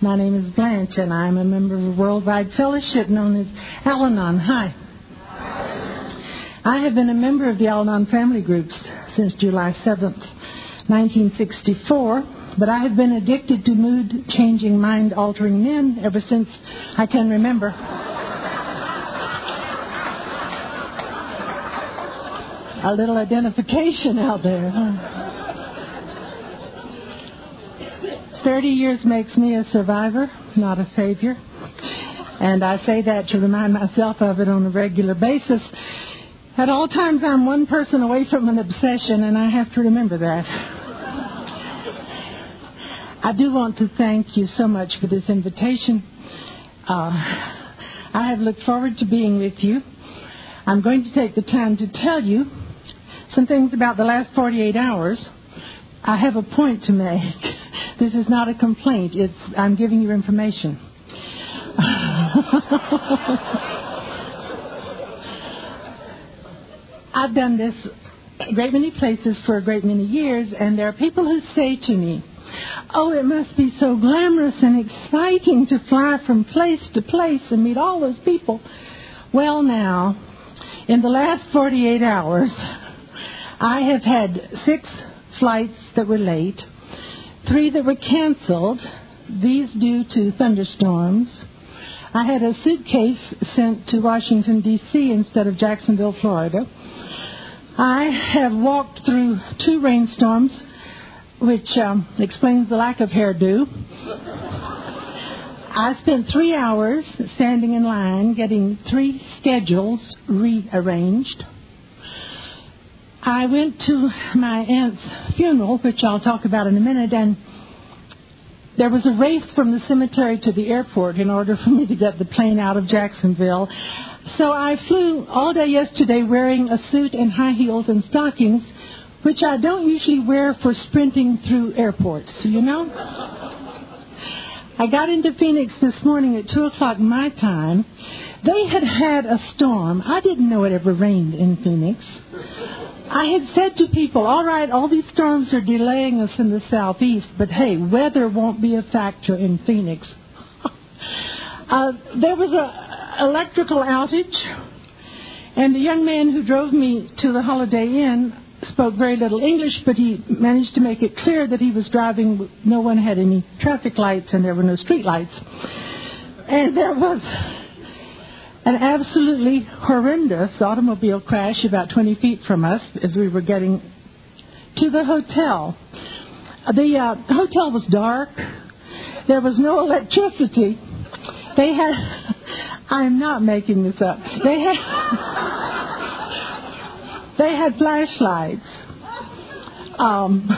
My name is Blanche, and I'm a member of a worldwide fellowship known as Al Anon. Hi. I have been a member of the Al Anon family groups since July 7th, 1964, but I have been addicted to mood changing, mind altering men ever since I can remember. a little identification out there. Huh? 30 years makes me a survivor, not a savior. And I say that to remind myself of it on a regular basis. At all times, I'm one person away from an obsession, and I have to remember that. I do want to thank you so much for this invitation. Uh, I have looked forward to being with you. I'm going to take the time to tell you some things about the last 48 hours. I have a point to make. This is not a complaint. It's I'm giving you information. I've done this a great many places for a great many years, and there are people who say to me, Oh, it must be so glamorous and exciting to fly from place to place and meet all those people. Well, now, in the last 48 hours, I have had six flights that were late, three that were canceled, these due to thunderstorms. I had a suitcase sent to Washington, D.C. instead of Jacksonville, Florida. I have walked through two rainstorms, which um, explains the lack of hairdo. I spent three hours standing in line getting three schedules rearranged. I went to my aunt's funeral, which I'll talk about in a minute, and there was a race from the cemetery to the airport in order for me to get the plane out of Jacksonville. So I flew all day yesterday wearing a suit and high heels and stockings, which I don't usually wear for sprinting through airports, you know? I got into Phoenix this morning at 2 o'clock my time. They had had a storm. I didn't know it ever rained in Phoenix. I had said to people, all right, all these storms are delaying us in the southeast, but hey, weather won't be a factor in Phoenix. uh, there was an electrical outage, and the young man who drove me to the Holiday Inn spoke very little English, but he managed to make it clear that he was driving. No one had any traffic lights, and there were no street lights. And there was an absolutely horrendous automobile crash about 20 feet from us as we were getting to the hotel. The uh, hotel was dark. There was no electricity. They had, I'm not making this up. They had, they had flashlights. Um,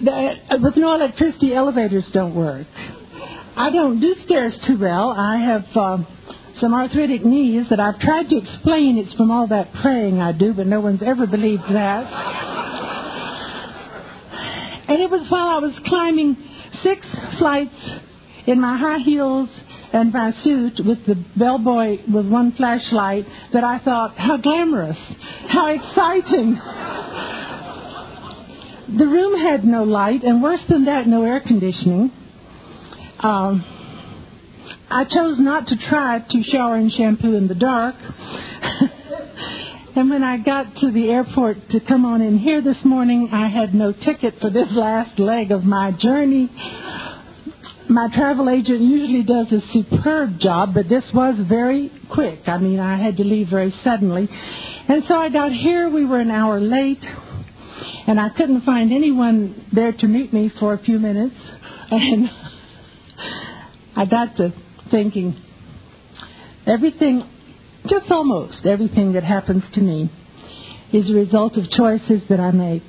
the, with no electricity, elevators don't work. I don't do stairs too well. I have uh, some arthritic knees that I've tried to explain it's from all that praying I do, but no one's ever believed that. and it was while I was climbing six flights in my high heels and my suit with the bellboy with one flashlight that I thought, how glamorous, how exciting. the room had no light, and worse than that, no air conditioning. Um, I chose not to try to shower and shampoo in the dark. and when I got to the airport to come on in here this morning, I had no ticket for this last leg of my journey. My travel agent usually does a superb job, but this was very quick. I mean, I had to leave very suddenly. And so I got here, we were an hour late, and I couldn't find anyone there to meet me for a few minutes. And I got to thinking everything, just almost everything that happens to me, is a result of choices that I make.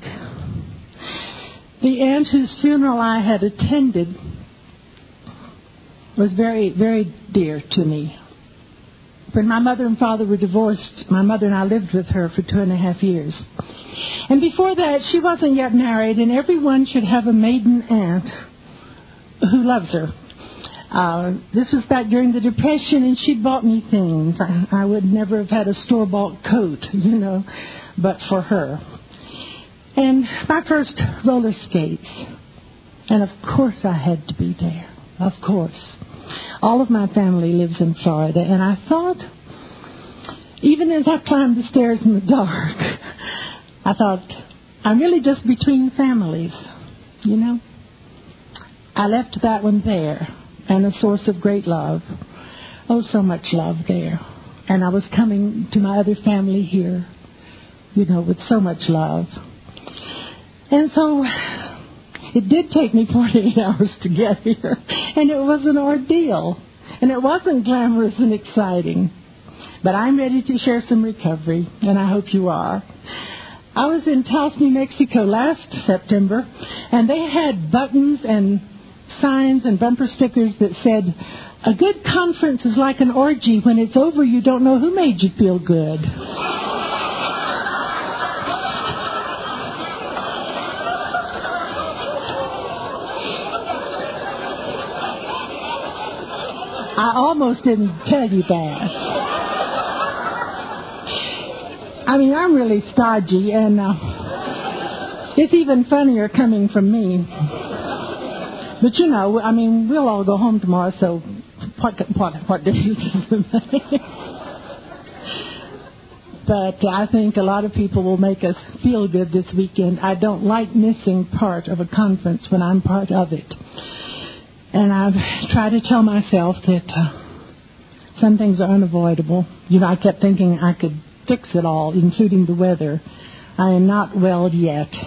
The aunt whose funeral I had attended was very, very dear to me. When my mother and father were divorced, my mother and I lived with her for two and a half years. And before that, she wasn't yet married, and everyone should have a maiden aunt who loves her. Uh, this was back during the Depression, and she bought me things. I, I would never have had a store bought coat, you know, but for her. And my first roller skates. And of course I had to be there. Of course. All of my family lives in Florida, and I thought, even as I climbed the stairs in the dark, I thought, I'm really just between families, you know? I left that one there, and a source of great love. Oh, so much love there. And I was coming to my other family here, you know, with so much love. And so it did take me 48 hours to get here, and it was an ordeal. And it wasn't glamorous and exciting. But I'm ready to share some recovery, and I hope you are. I was in Taos, New Mexico last September, and they had buttons and signs and bumper stickers that said, A good conference is like an orgy. When it's over, you don't know who made you feel good. I almost didn't tell you that. I mean, I'm really stodgy, and uh, it's even funnier coming from me. But you know, I mean, we'll all go home tomorrow, so what what what difference does it make? But I think a lot of people will make us feel good this weekend. I don't like missing part of a conference when I'm part of it. And I've tried to tell myself that uh, some things are unavoidable. You know, I kept thinking I could fix it all, including the weather. I am not well yet.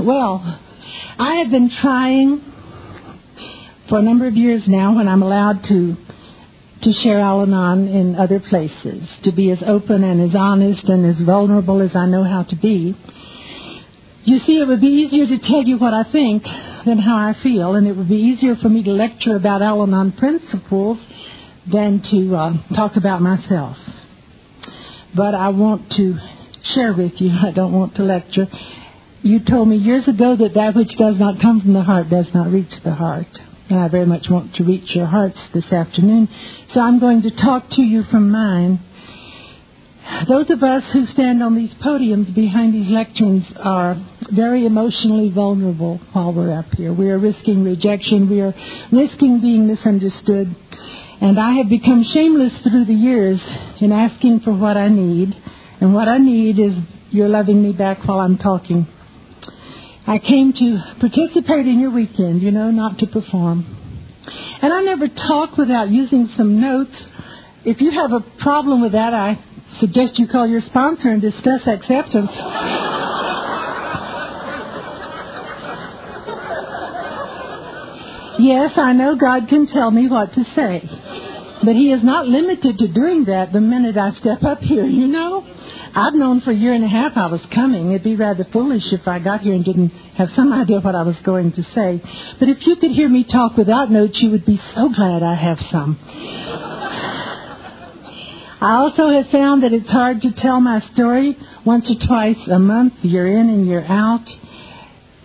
Well, I have been trying for a number of years now when I'm allowed to to share Al-Anon in other places, to be as open and as honest and as vulnerable as I know how to be. You see, it would be easier to tell you what I think than how I feel, and it would be easier for me to lecture about Al Anon principles than to uh, talk about myself. But I want to share with you, I don't want to lecture. You told me years ago that that which does not come from the heart does not reach the heart. And I very much want to reach your hearts this afternoon. So I'm going to talk to you from mine those of us who stand on these podiums behind these lecterns are very emotionally vulnerable while we're up here. We are risking rejection. We are risking being misunderstood. And I have become shameless through the years in asking for what I need. And what I need is your loving me back while I'm talking. I came to participate in your weekend, you know, not to perform. And I never talk without using some notes. If you have a problem with that, I suggest you call your sponsor and discuss acceptance. yes, I know God can tell me what to say. But He is not limited to doing that the minute I step up here, you know? I've known for a year and a half I was coming. It'd be rather foolish if I got here and didn't have some idea what I was going to say. But if you could hear me talk without notes, you would be so glad I have some. I also have found that it's hard to tell my story once or twice a month, year in and year out,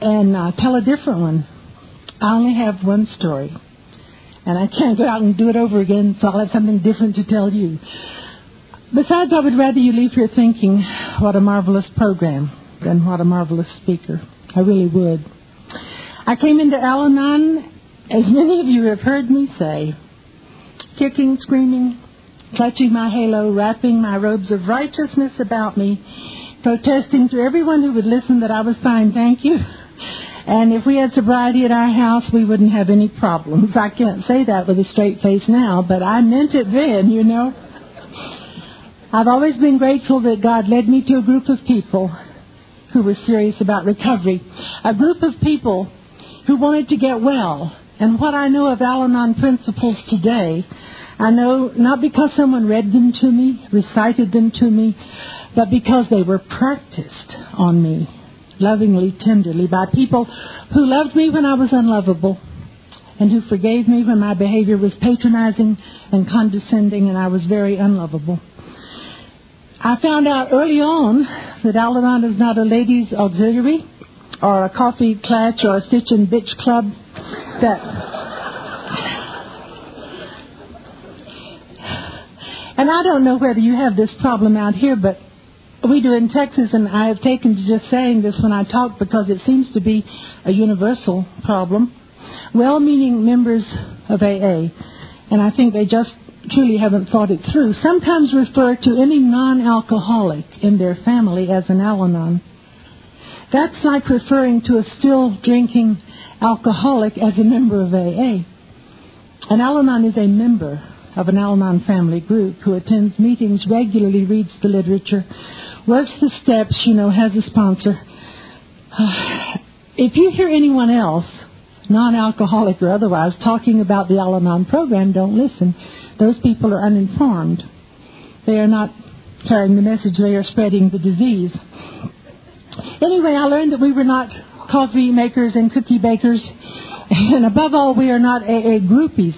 and uh, tell a different one. I only have one story. And I can't go out and do it over again, so I'll have something different to tell you. Besides, I would rather you leave here thinking, what a marvelous program, than what a marvelous speaker. I really would. I came into Al Anon, as many of you have heard me say, kicking, screaming, clutching my halo, wrapping my robes of righteousness about me, protesting to everyone who would listen that I was fine, thank you. And if we had sobriety at our house, we wouldn't have any problems. I can't say that with a straight face now, but I meant it then, you know. I've always been grateful that God led me to a group of people who were serious about recovery. A group of people who wanted to get well. And what I know of Al Anon principles today, I know not because someone read them to me, recited them to me, but because they were practiced on me, lovingly, tenderly, by people who loved me when I was unlovable and who forgave me when my behavior was patronizing and condescending and I was very unlovable. I found out early on that Al Anon is not a ladies' auxiliary or a coffee clutch or a stitch and bitch club that And I don't know whether you have this problem out here, but we do in Texas, and I have taken to just saying this when I talk because it seems to be a universal problem. Well-meaning members of AA, and I think they just truly haven't thought it through, sometimes refer to any non-alcoholic in their family as an Al-Anon. That's like referring to a still drinking alcoholic as a member of AA. An Al-Anon is a member of an Al-Anon family group who attends meetings regularly, reads the literature, works the steps, you know, has a sponsor. if you hear anyone else, non-alcoholic or otherwise, talking about the Al-Anon program, don't listen. Those people are uninformed. They are not carrying the message, they are spreading the disease. Anyway, I learned that we were not coffee makers and cookie bakers, and above all, we are not AA groupies.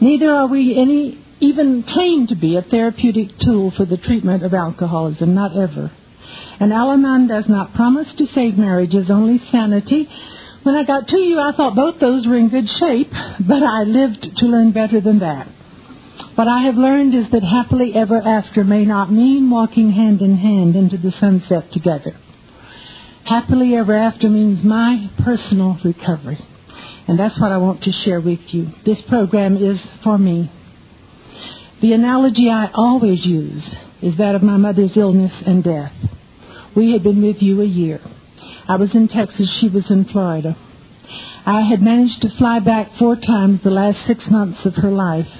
Neither are we any even claim to be a therapeutic tool for the treatment of alcoholism, not ever. And Al-Anon does not promise to save marriages, only sanity. When I got to you, I thought both those were in good shape, but I lived to learn better than that. What I have learned is that happily ever after may not mean walking hand in hand into the sunset together. Happily ever after means my personal recovery. And that's what I want to share with you. This program is for me. The analogy I always use is that of my mother's illness and death. We had been with you a year. I was in Texas, she was in Florida. I had managed to fly back four times the last six months of her life.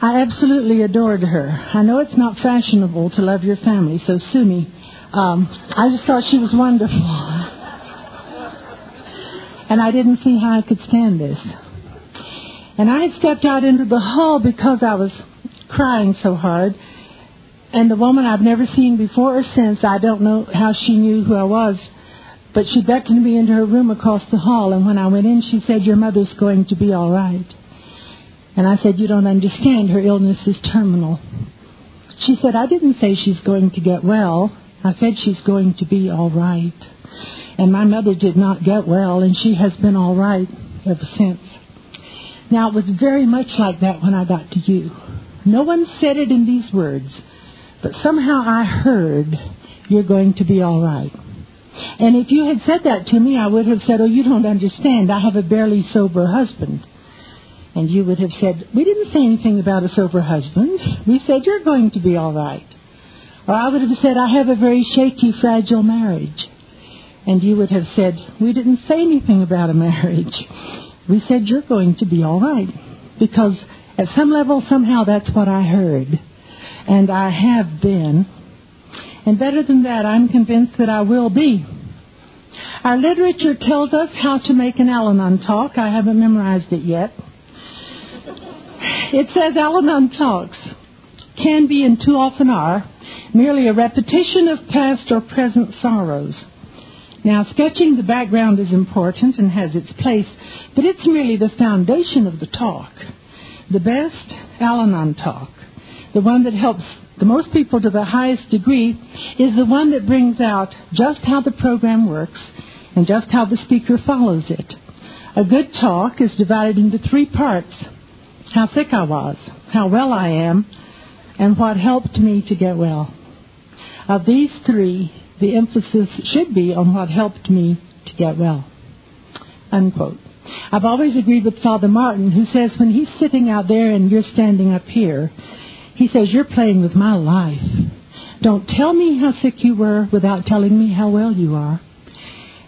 I absolutely adored her. I know it's not fashionable to love your family, so sue me. Um, I just thought she was wonderful. and I didn't see how I could stand this. And I had stepped out into the hall because I was crying so hard. And the woman I've never seen before or since, I don't know how she knew who I was, but she beckoned me into her room across the hall. And when I went in, she said, Your mother's going to be all right. And I said, You don't understand. Her illness is terminal. She said, I didn't say she's going to get well. I said she's going to be all right. And my mother did not get well, and she has been all right ever since. Now, it was very much like that when I got to you. No one said it in these words, but somehow I heard, You're going to be all right. And if you had said that to me, I would have said, Oh, you don't understand. I have a barely sober husband. And you would have said, We didn't say anything about a sober husband. We said, You're going to be all right. Or I would have said, I have a very shaky, fragile marriage. And you would have said, We didn't say anything about a marriage. We said, You're going to be all right. Because at some level, somehow that's what I heard. And I have been. And better than that, I'm convinced that I will be. Our literature tells us how to make an Al Anon talk. I haven't memorized it yet. It says Al Anon talks can be and too often are merely a repetition of past or present sorrows. Now, sketching the background is important and has its place, but it's merely the foundation of the talk. The best Al Anon talk, the one that helps the most people to the highest degree, is the one that brings out just how the program works and just how the speaker follows it. A good talk is divided into three parts how sick I was, how well I am, and what helped me to get well. Of these three, the emphasis should be on what helped me to get well. Unquote. I've always agreed with Father Martin, who says when he's sitting out there and you're standing up here, he says, You're playing with my life. Don't tell me how sick you were without telling me how well you are.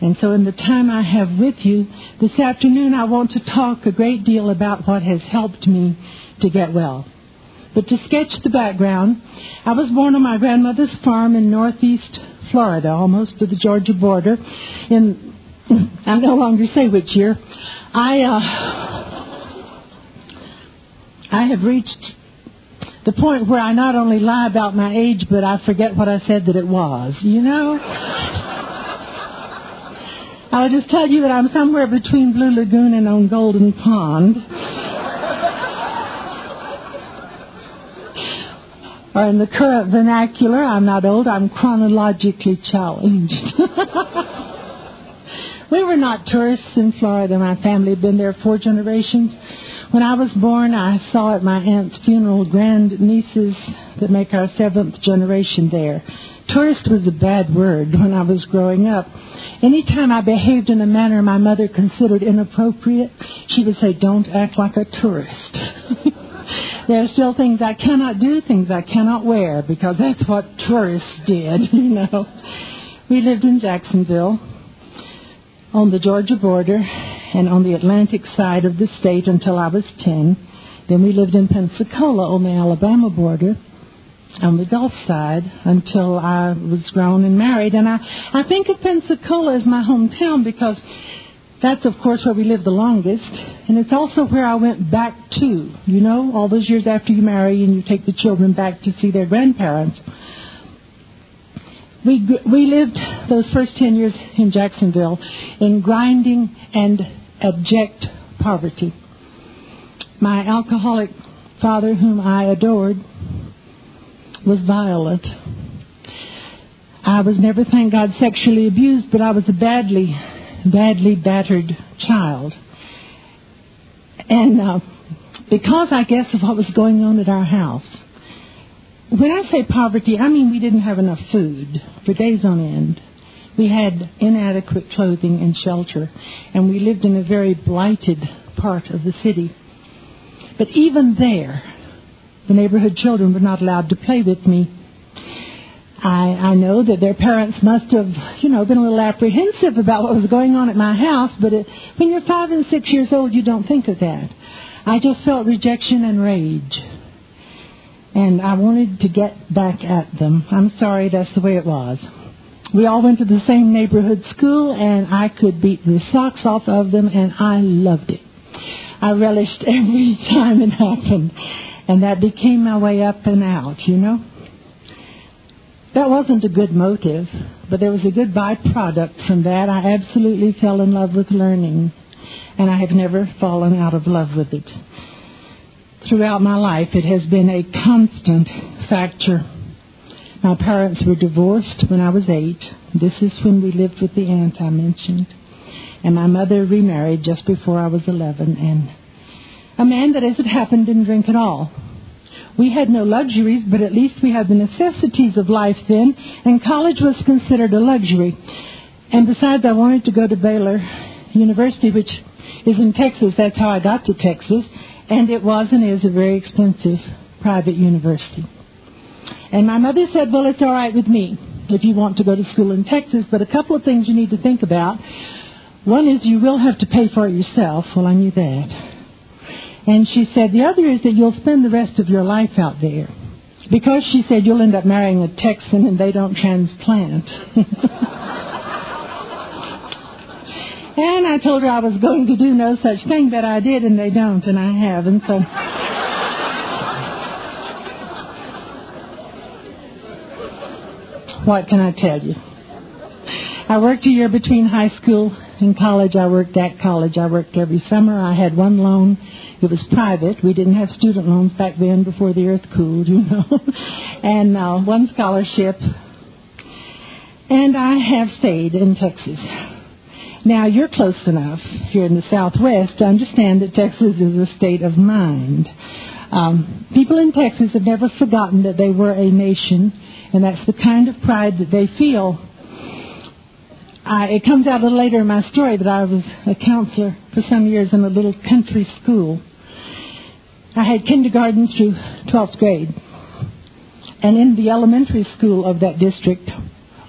And so, in the time I have with you this afternoon, I want to talk a great deal about what has helped me to get well. But to sketch the background, I was born on my grandmother's farm in northeast Florida, almost to the Georgia border. In I no longer say which year. I uh, I have reached the point where I not only lie about my age, but I forget what I said that it was. You know. I'll just tell you that I'm somewhere between Blue Lagoon and on Golden Pond. or in the current vernacular, I'm not old, I'm chronologically challenged. we were not tourists in Florida. My family had been there four generations. When I was born, I saw at my aunt's funeral grand nieces that make our seventh generation there. Tourist was a bad word when I was growing up. Anytime I behaved in a manner my mother considered inappropriate, she would say, don't act like a tourist. there are still things I cannot do, things I cannot wear, because that's what tourists did, you know. We lived in Jacksonville on the Georgia border and on the Atlantic side of the state until I was 10. Then we lived in Pensacola on the Alabama border on the Gulf side until I was grown and married. And I, I think of Pensacola as my hometown because that's, of course, where we lived the longest. And it's also where I went back to, you know, all those years after you marry and you take the children back to see their grandparents. We, we lived those first 10 years in Jacksonville in grinding and abject poverty. My alcoholic father, whom I adored, was violent. I was never, thank God, sexually abused, but I was a badly, badly battered child. And uh, because, I guess, of what was going on at our house, when I say poverty, I mean we didn't have enough food for days on end. We had inadequate clothing and shelter, and we lived in a very blighted part of the city. But even there, the neighborhood children were not allowed to play with me. I, I know that their parents must have, you know, been a little apprehensive about what was going on at my house, but it, when you're five and six years old, you don't think of that. I just felt rejection and rage and I wanted to get back at them. I'm sorry, that's the way it was. We all went to the same neighborhood school, and I could beat the socks off of them, and I loved it. I relished every time it happened, and that became my way up and out, you know? That wasn't a good motive, but there was a good byproduct from that. I absolutely fell in love with learning, and I have never fallen out of love with it throughout my life, it has been a constant factor. My parents were divorced when I was eight. This is when we lived with the aunt I mentioned. And my mother remarried just before I was 11. And a man that, as it happened, didn't drink at all. We had no luxuries, but at least we had the necessities of life then, and college was considered a luxury. And besides, I wanted to go to Baylor University, which is in Texas. That's how I got to Texas. And it was and is a very expensive private university. And my mother said, well, it's all right with me if you want to go to school in Texas, but a couple of things you need to think about. One is you will have to pay for it yourself. Well, I knew that. And she said the other is that you'll spend the rest of your life out there. Because she said you'll end up marrying a Texan and they don't transplant. And I told her I was going to do no such thing, but I did, and they don't, and I have. And so. what can I tell you? I worked a year between high school and college. I worked at college. I worked every summer. I had one loan. It was private. We didn't have student loans back then before the earth cooled, you know. and uh, one scholarship. And I have stayed in Texas. Now, you're close enough here in the Southwest to understand that Texas is a state of mind. Um, people in Texas have never forgotten that they were a nation, and that's the kind of pride that they feel. I, it comes out a little later in my story that I was a counselor for some years in a little country school. I had kindergarten through 12th grade. And in the elementary school of that district,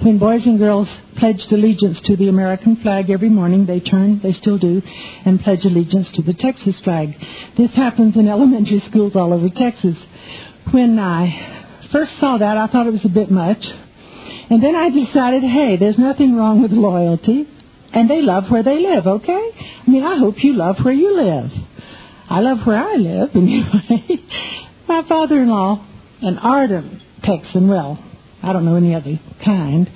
when boys and girls pledged allegiance to the American flag every morning, they turned, they still do, and pledge allegiance to the Texas flag. This happens in elementary schools all over Texas. When I first saw that, I thought it was a bit much. And then I decided, hey, there's nothing wrong with loyalty. And they love where they live, okay? I mean, I hope you love where you live. I love where I live, anyway. My father-in-law, an ardent Texan, well, I don't know any other kind,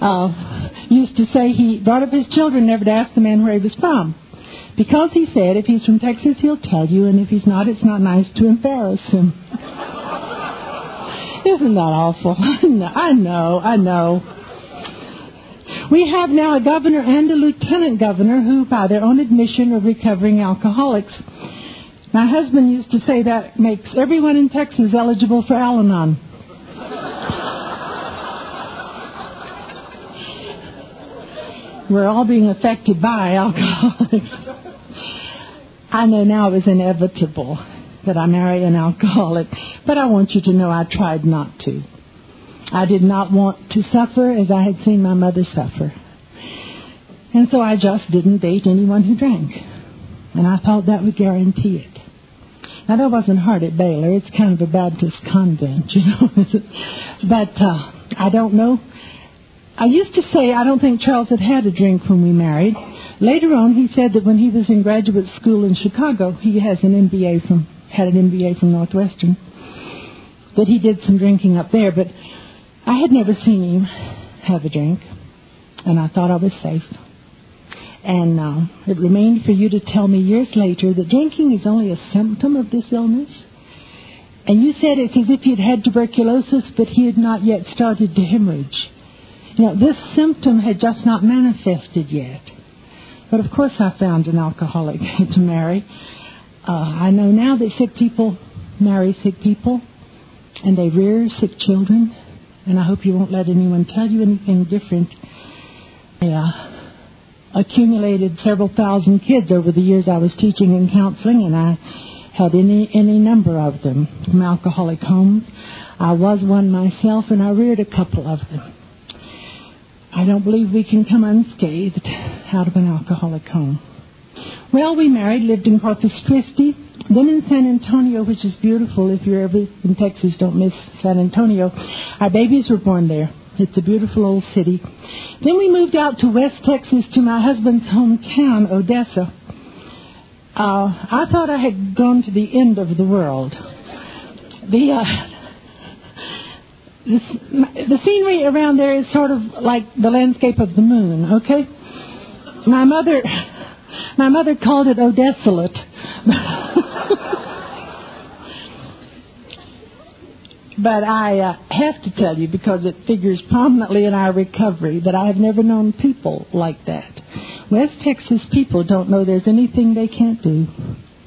uh, used to say he brought up his children never to ask the man where he was from. Because he said if he's from Texas, he'll tell you, and if he's not, it's not nice to embarrass him. Isn't that awful? I know, I know. We have now a governor and a lieutenant governor who, by their own admission, are recovering alcoholics. My husband used to say that makes everyone in Texas eligible for Al Anon. We're all being affected by alcoholics. I know now it was inevitable that I marry an alcoholic, but I want you to know I tried not to. I did not want to suffer as I had seen my mother suffer. And so I just didn't date anyone who drank. And I thought that would guarantee it. Now that wasn't hard at Baylor. It's kind of a Baptist convent, you know. but uh, I don't know. I used to say I don't think Charles had had a drink when we married. Later on, he said that when he was in graduate school in Chicago, he has an MBA from had an MBA from Northwestern. That he did some drinking up there, but I had never seen him have a drink, and I thought I was safe. And uh, it remained for you to tell me years later that drinking is only a symptom of this illness. And you said it's as if he had had tuberculosis, but he had not yet started to hemorrhage. Know, this symptom had just not manifested yet. But of course, I found an alcoholic to marry. Uh, I know now that sick people marry sick people, and they rear sick children. And I hope you won't let anyone tell you anything different. Yeah accumulated several thousand kids over the years I was teaching and counseling, and I had any any number of them from alcoholic homes. I was one myself, and I reared a couple of them. I don't believe we can come unscathed out of an alcoholic home. Well, we married, lived in Corpus Christi, then in San Antonio, which is beautiful. If you're ever in Texas, don't miss San Antonio. Our babies were born there. It's a beautiful old city. Then we moved out to West Texas to my husband's hometown, Odessa. Uh, I thought I had gone to the end of the world. The, uh, the, the scenery around there is sort of like the landscape of the moon, okay? My mother, my mother called it Odesolate. But I uh, have to tell you, because it figures prominently in our recovery, that I have never known people like that. West Texas people don't know there's anything they can't do,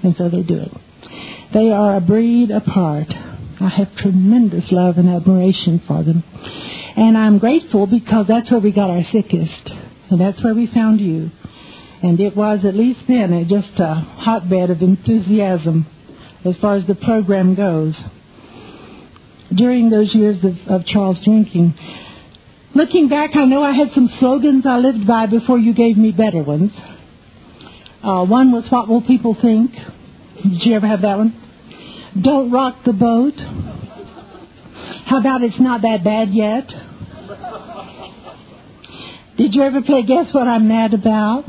and so they do it. They are a breed apart. I have tremendous love and admiration for them. And I'm grateful because that's where we got our sickest. And that's where we found you. And it was, at least then, just a hotbed of enthusiasm as far as the program goes during those years of, of Charles drinking. Looking back, I know I had some slogans I lived by before you gave me better ones. Uh, one was, What Will People Think? Did you ever have that one? Don't rock the boat. How about It's Not That Bad Yet? Did you ever play Guess What I'm Mad About?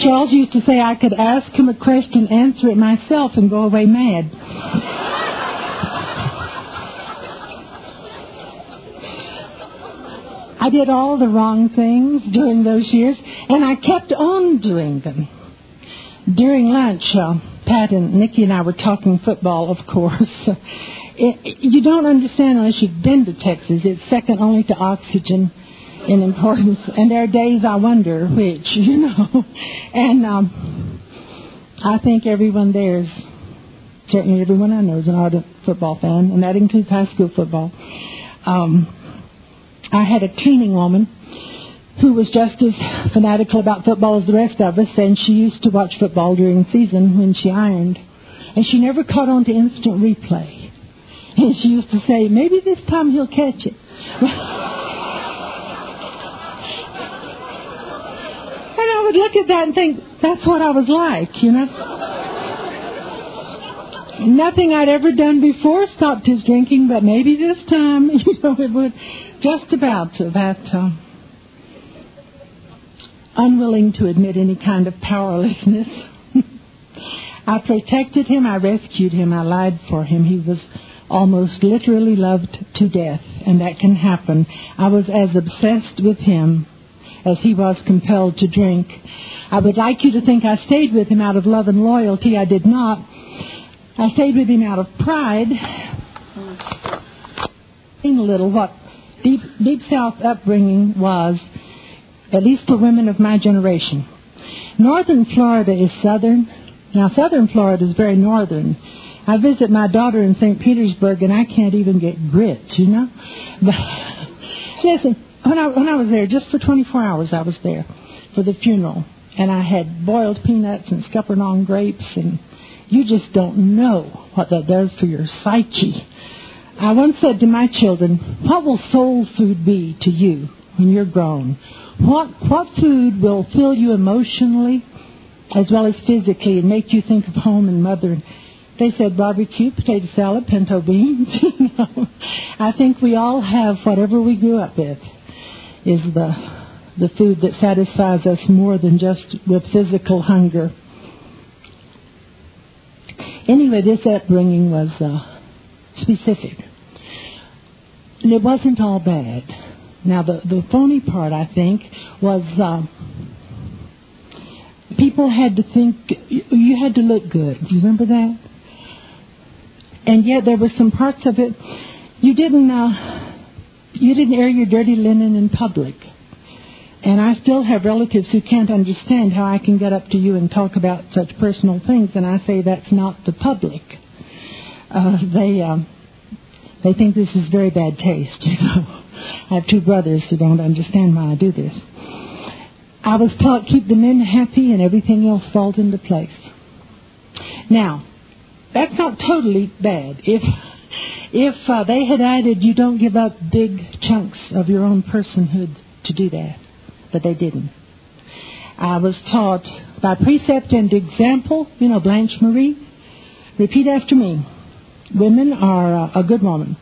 Charles used to say I could ask him a question, answer it myself, and go away mad. I did all the wrong things during those years, and I kept on doing them. During lunch, uh, Pat and Nikki and I were talking football, of course. It, you don't understand unless you've been to Texas. It's second only to oxygen in importance. And there are days I wonder which, you know. And um, I think everyone there is, certainly everyone I know is an ardent football fan, and that includes high school football. Um, I had a cleaning woman who was just as fanatical about football as the rest of us, and she used to watch football during season when she ironed. And she never caught on to instant replay. And she used to say, maybe this time he'll catch it. And I would look at that and think, that's what I was like, you know. Nothing I'd ever done before stopped his drinking, but maybe this time, you know, it would just about that. Uh, unwilling to admit any kind of powerlessness. I protected him, I rescued him, I lied for him. He was almost literally loved to death, and that can happen. I was as obsessed with him as he was compelled to drink. I would like you to think I stayed with him out of love and loyalty. I did not. I stayed with him out of pride. A little what deep deep south upbringing was at least for women of my generation. Northern Florida is southern. Now, southern Florida is very northern. I visit my daughter in St. Petersburg, and I can't even get grits, you know. But listen, when I when I was there, just for 24 hours, I was there for the funeral, and I had boiled peanuts and scuppernong grapes, and you just don't know what that does for your psyche. I once said to my children, "What will soul food be to you when you're grown? What what food will fill you emotionally as well as physically and make you think of home and mother?" They said barbecue, potato salad, pinto beans. you know, I think we all have whatever we grew up with is the the food that satisfies us more than just with physical hunger. Anyway, this upbringing was uh, specific. And it wasn't all bad. Now, the, the phony part, I think, was uh, people had to think, you had to look good. Do you remember that? And yet there were some parts of it, you didn't, uh, you didn't air your dirty linen in public. And I still have relatives who can't understand how I can get up to you and talk about such personal things, and I say that's not the public. Uh, they um, they think this is very bad taste. You know, I have two brothers who don't understand why I do this. I was taught keep the men happy, and everything else falls into place. Now, that's not totally bad. If if uh, they had added, you don't give up big chunks of your own personhood to do that but they didn't. I was taught by precept and example, you know, Blanche Marie, repeat after me. Women are uh, a good woman.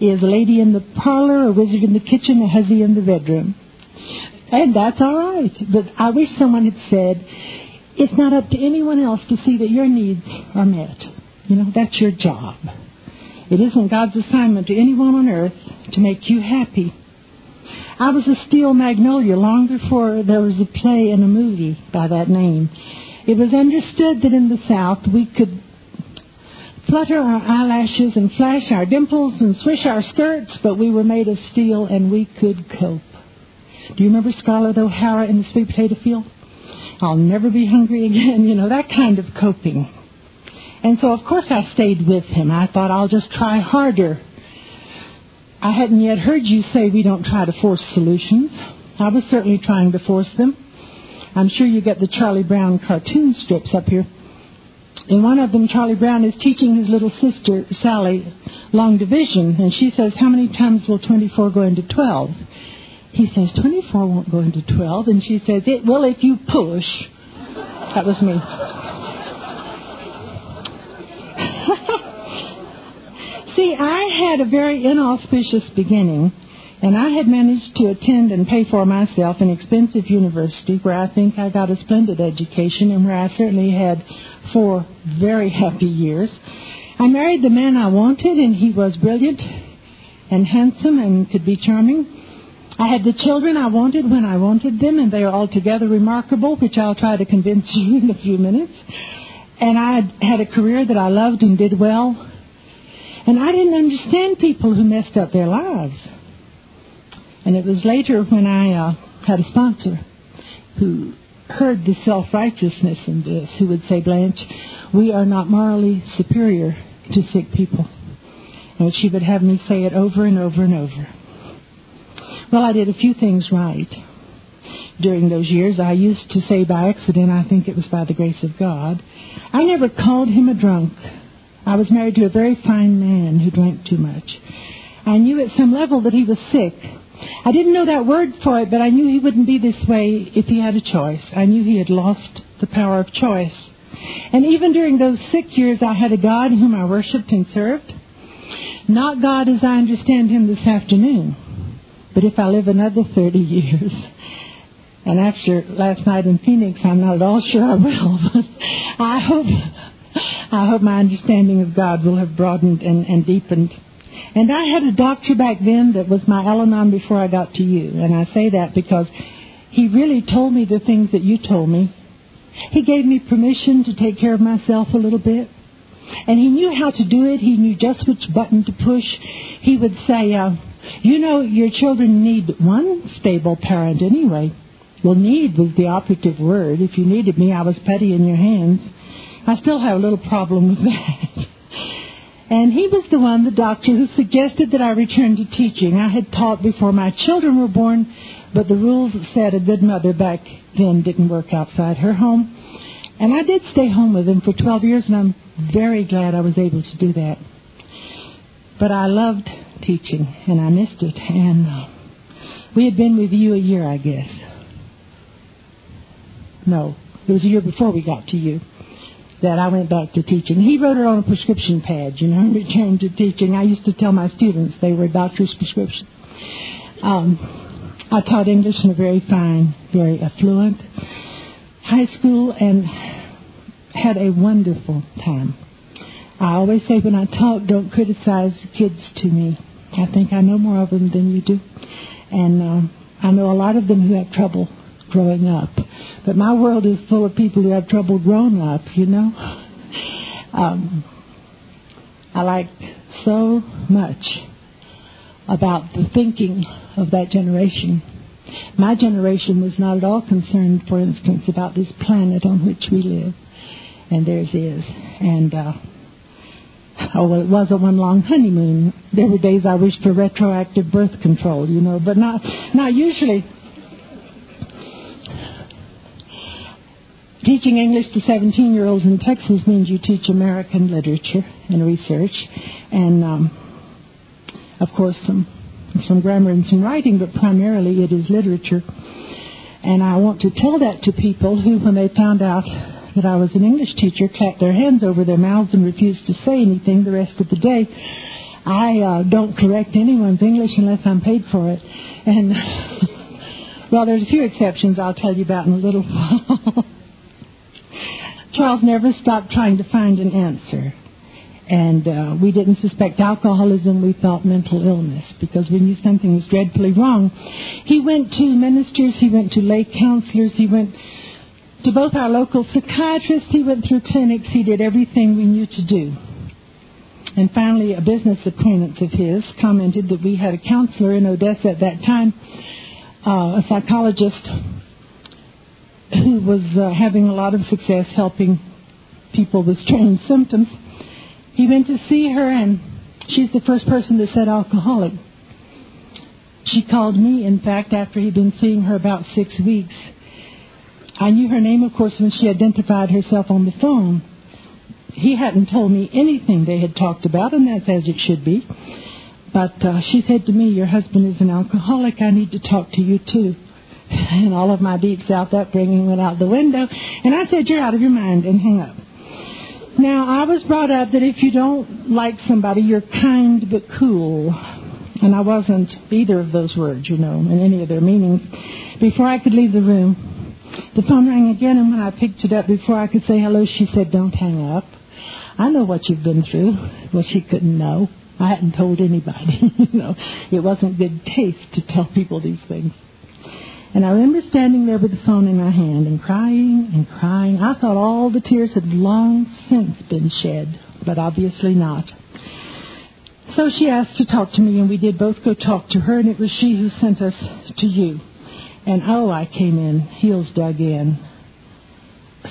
Is a lady in the parlor, a wizard in the kitchen, a hussy in the bedroom. And that's all right. But I wish someone had said, it's not up to anyone else to see that your needs are met. You know, that's your job. It isn't God's assignment to anyone on earth to make you happy. I was a steel magnolia long before there was a play and a movie by that name. It was understood that in the South we could flutter our eyelashes and flash our dimples and swish our skirts, but we were made of steel and we could cope. Do you remember Scarlett O'Hara in the sweet potato field? I'll never be hungry again, you know, that kind of coping. And so, of course, I stayed with him. I thought I'll just try harder I hadn't yet heard you say we don't try to force solutions. I was certainly trying to force them. I'm sure you get the Charlie Brown cartoon strips up here. In one of them, Charlie Brown is teaching his little sister, Sally, long division, and she says, How many times will 24 go into 12? He says, 24 won't go into 12, and she says, It will if you push. That was me. See, I had a very inauspicious beginning, and I had managed to attend and pay for myself an expensive university where I think I got a splendid education and where I certainly had four very happy years. I married the man I wanted, and he was brilliant and handsome and could be charming. I had the children I wanted when I wanted them, and they are altogether remarkable, which I'll try to convince you in a few minutes. And I had a career that I loved and did well, and I didn't understand people who messed up their lives. And it was later when I uh, had a sponsor who heard the self-righteousness in this, who would say, Blanche, we are not morally superior to sick people. And she would have me say it over and over and over. Well, I did a few things right during those years. I used to say by accident, I think it was by the grace of God. I never called him a drunk. I was married to a very fine man who drank too much. I knew at some level that he was sick. I didn't know that word for it, but I knew he wouldn't be this way if he had a choice. I knew he had lost the power of choice. And even during those sick years, I had a God whom I worshiped and served. Not God as I understand him this afternoon, but if I live another 30 years, and after last night in Phoenix, I'm not at all sure I will, but I hope I hope my understanding of God will have broadened and, and deepened. And I had a doctor back then that was my Al Anon before I got to you. And I say that because he really told me the things that you told me. He gave me permission to take care of myself a little bit. And he knew how to do it. He knew just which button to push. He would say, uh, you know, your children need one stable parent anyway. Well, need was the operative word. If you needed me, I was putty in your hands. I still have a little problem with that. And he was the one, the doctor, who suggested that I return to teaching. I had taught before my children were born, but the rules said a good mother back then didn't work outside her home. And I did stay home with him for 12 years, and I'm very glad I was able to do that. But I loved teaching, and I missed it. And uh, we had been with you a year, I guess. No, it was a year before we got to you that I went back to teaching. He wrote it on a prescription pad, you know, returned to teaching. I used to tell my students they were a doctor's prescription. Um, I taught English in a very fine, very affluent high school and had a wonderful time. I always say when I talk, don't criticize kids to me. I think I know more of them than you do. And um, I know a lot of them who have trouble growing up. But my world is full of people who have trouble growing up, you know. Um, I like so much about the thinking of that generation. My generation was not at all concerned, for instance, about this planet on which we live, and theirs is. And uh, oh, well, it wasn't one long honeymoon. There were days I wished for retroactive birth control, you know, but not not usually. Teaching English to 17 year olds in Texas means you teach American literature and research, and um, of course some some grammar and some writing, but primarily it is literature. And I want to tell that to people who, when they found out that I was an English teacher, clapped their hands over their mouths and refused to say anything the rest of the day. I uh, don't correct anyone's English unless I'm paid for it. And, well, there's a few exceptions I'll tell you about in a little while. Charles never stopped trying to find an answer. And uh, we didn't suspect alcoholism, we thought mental illness. Because we knew something was dreadfully wrong. He went to ministers, he went to lay counselors, he went to both our local psychiatrists, he went through clinics, he did everything we knew to do. And finally, a business acquaintance of his commented that we had a counselor in Odessa at that time, uh, a psychologist was uh, having a lot of success helping people with strange symptoms. He went to see her, and she's the first person that said alcoholic. She called me, in fact, after he'd been seeing her about six weeks. I knew her name, of course, when she identified herself on the phone. He hadn't told me anything they had talked about, and that's as it should be. But uh, she said to me, Your husband is an alcoholic. I need to talk to you, too. And all of my deep South upbringing went out the window. And I said, You're out of your mind, and hung up. Now, I was brought up that if you don't like somebody, you're kind but cool. And I wasn't either of those words, you know, in any of their meanings. Before I could leave the room, the phone rang again, and when I picked it up, before I could say hello, she said, Don't hang up. I know what you've been through. Well, she couldn't know. I hadn't told anybody. you know, it wasn't good taste to tell people these things. And I remember standing there with the phone in my hand and crying and crying. I thought all the tears had long since been shed, but obviously not. So she asked to talk to me, and we did both go talk to her, and it was she who sent us to you. And oh, I came in, heels dug in.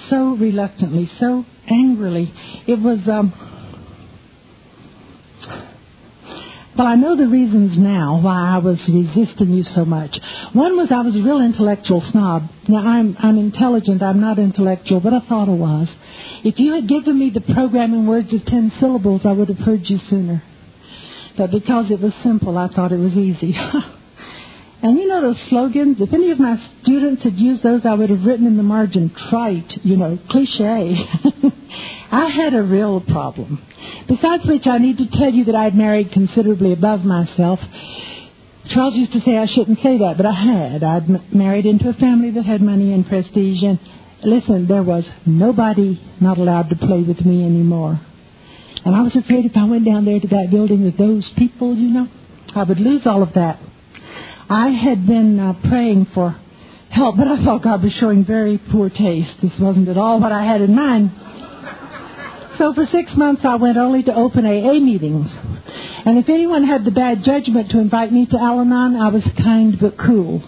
So reluctantly, so angrily. It was, um, Well, I know the reasons now why I was resisting you so much. One was I was a real intellectual snob. Now, I'm, I'm intelligent. I'm not intellectual, but I thought I was. If you had given me the program in words of ten syllables, I would have heard you sooner. But because it was simple, I thought it was easy. and you know those slogans? If any of my students had used those, I would have written in the margin, trite, you know, cliche. I had a real problem. Besides which, I need to tell you that I had married considerably above myself. Charles used to say I shouldn't say that, but I had. I'd m- married into a family that had money and prestige, and listen, there was nobody not allowed to play with me anymore. And I was afraid if I went down there to that building with those people, you know, I would lose all of that. I had been uh, praying for help, but I thought God was showing very poor taste. This wasn't at all what I had in mind. So for six months I went only to open AA meetings. And if anyone had the bad judgment to invite me to Al Anon, I was kind but cool.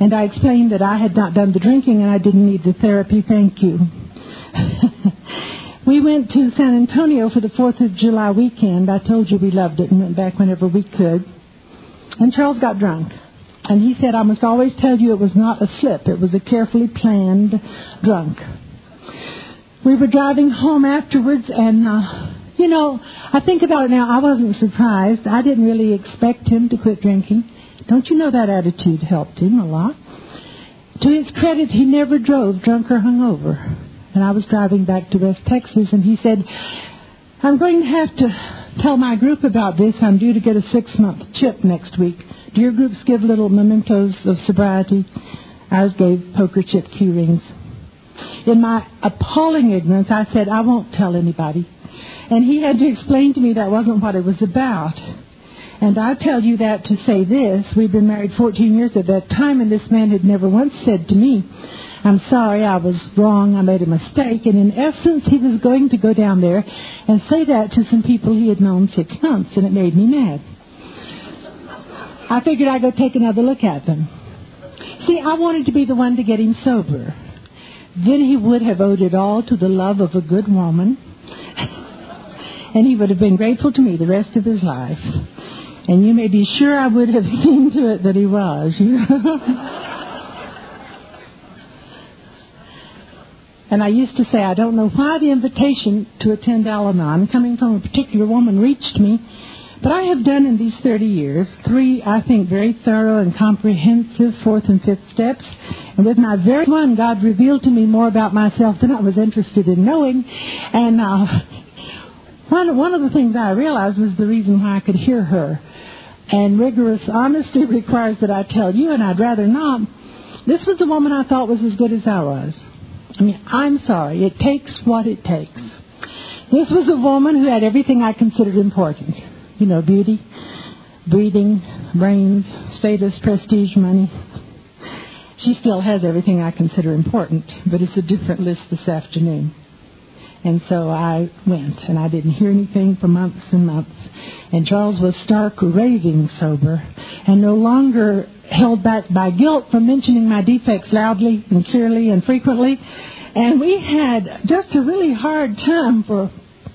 And I explained that I had not done the drinking and I didn't need the therapy. Thank you. we went to San Antonio for the 4th of July weekend. I told you we loved it and went back whenever we could. And Charles got drunk. And he said, I must always tell you it was not a slip. It was a carefully planned drunk. We were driving home afterwards and, uh, you know, I think about it now, I wasn't surprised. I didn't really expect him to quit drinking. Don't you know that attitude helped him a lot? To his credit, he never drove drunk or hungover. And I was driving back to West Texas, and he said, I'm going to have to tell my group about this. I'm due to get a six-month chip next week. Do your groups give little mementos of sobriety? Ours gave poker chip key rings. In my appalling ignorance, I said, I won't tell anybody. And he had to explain to me that wasn't what it was about. And I tell you that to say this. We've been married 14 years at that time, and this man had never once said to me, I'm sorry, I was wrong, I made a mistake. And in essence, he was going to go down there and say that to some people he had known six months, and it made me mad. I figured I'd go take another look at them. See, I wanted to be the one to get him sober. Then he would have owed it all to the love of a good woman, and he would have been grateful to me the rest of his life. And you may be sure I would have seen to it that he was. and I used to say, I don't know why the invitation to attend Al Anon coming from a particular woman reached me, but I have done in these 30 years three, I think, very thorough and comprehensive fourth and fifth steps. And with my very one, God revealed to me more about myself than I was interested in knowing. And uh, one, one of the things I realized was the reason why I could hear her. And rigorous honesty requires that I tell you, and I'd rather not. This was a woman I thought was as good as I was. I mean, I'm sorry. It takes what it takes. This was a woman who had everything I considered important. You know, beauty, breeding, brains, status, prestige, money. She still has everything I consider important, but it's a different list this afternoon. And so I went, and I didn't hear anything for months and months. And Charles was stark raving sober, and no longer held back by guilt from mentioning my defects loudly and clearly and frequently. And we had just a really hard time for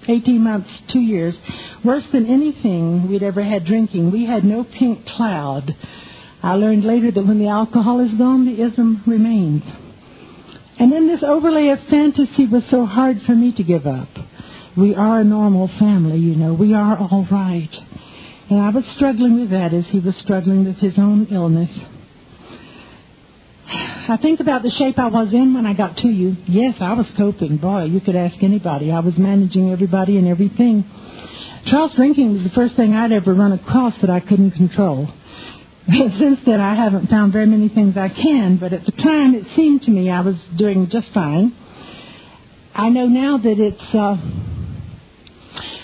18 months, two years, worse than anything we'd ever had drinking. We had no pink cloud. I learned later that when the alcohol is gone, the ism remains. And then this overlay of fantasy was so hard for me to give up. We are a normal family, you know. We are all right. And I was struggling with that as he was struggling with his own illness. I think about the shape I was in when I got to you. Yes, I was coping. Boy, you could ask anybody. I was managing everybody and everything. Charles drinking was the first thing I'd ever run across that I couldn't control. Since then, I haven't found very many things I can, but at the time, it seemed to me I was doing just fine. I know now that it's, uh,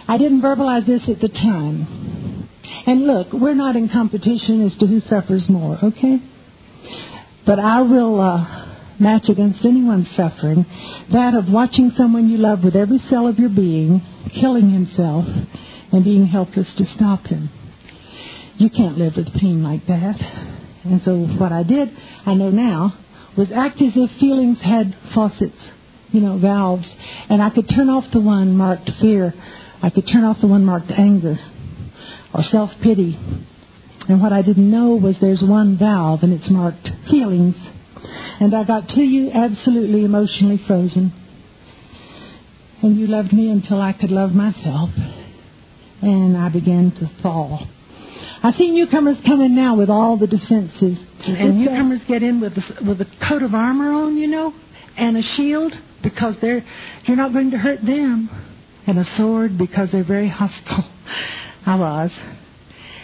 I didn't verbalize this at the time. And look, we're not in competition as to who suffers more, okay? But I will uh, match against anyone's suffering that of watching someone you love with every cell of your being killing himself and being helpless to stop him. You can't live with pain like that. And so what I did, I know now, was act as if feelings had faucets, you know, valves. And I could turn off the one marked fear. I could turn off the one marked anger or self-pity. And what I didn't know was there's one valve and it's marked feelings. And I got to you absolutely emotionally frozen. And you loved me until I could love myself. And I began to fall. I see newcomers come in now with all the defenses, and newcomers get in with a, with a coat of armor on, you know, and a shield because they're you're not going to hurt them, and a sword because they're very hostile. I was,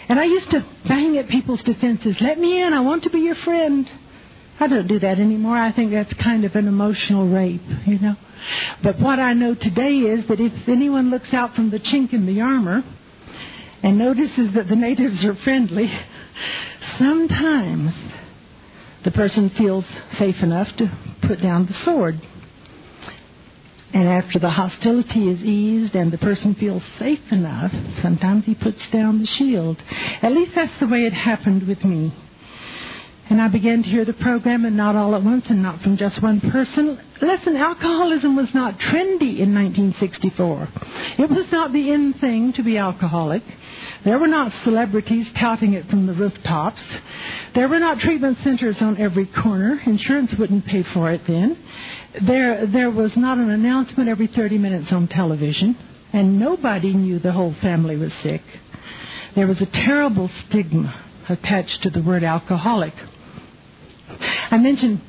and I used to bang at people's defenses. Let me in. I want to be your friend. I don't do that anymore. I think that's kind of an emotional rape, you know. But what I know today is that if anyone looks out from the chink in the armor and notices that the natives are friendly, sometimes the person feels safe enough to put down the sword. And after the hostility is eased and the person feels safe enough, sometimes he puts down the shield. At least that's the way it happened with me. And I began to hear the program, and not all at once, and not from just one person. Listen, alcoholism was not trendy in 1964. It was not the in thing to be alcoholic. There were not celebrities touting it from the rooftops. There were not treatment centers on every corner. Insurance wouldn't pay for it then. There, there was not an announcement every 30 minutes on television, and nobody knew the whole family was sick. There was a terrible stigma attached to the word alcoholic. I mentioned,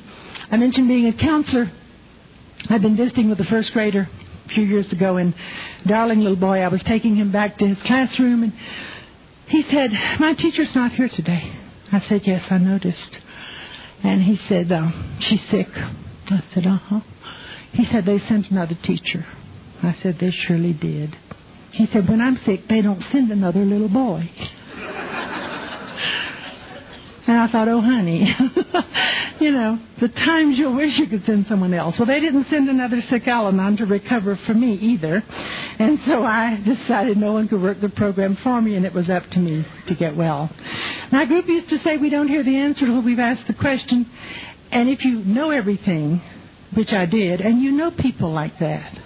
I mentioned being a counselor. I'd been visiting with a first grader a few years ago, and darling little boy, I was taking him back to his classroom, and he said, "My teacher's not here today." I said, "Yes, I noticed." And he said, uh, "She's sick." I said, "Uh huh." He said, "They sent another teacher." I said, "They surely did." He said, "When I'm sick, they don't send another little boy." And I thought, oh, honey, you know, the times you wish you could send someone else. Well, they didn't send another sick Al-Anon to recover for me either. And so I decided no one could work the program for me, and it was up to me to get well. My group used to say we don't hear the answer until we've asked the question. And if you know everything, which I did, and you know people like that,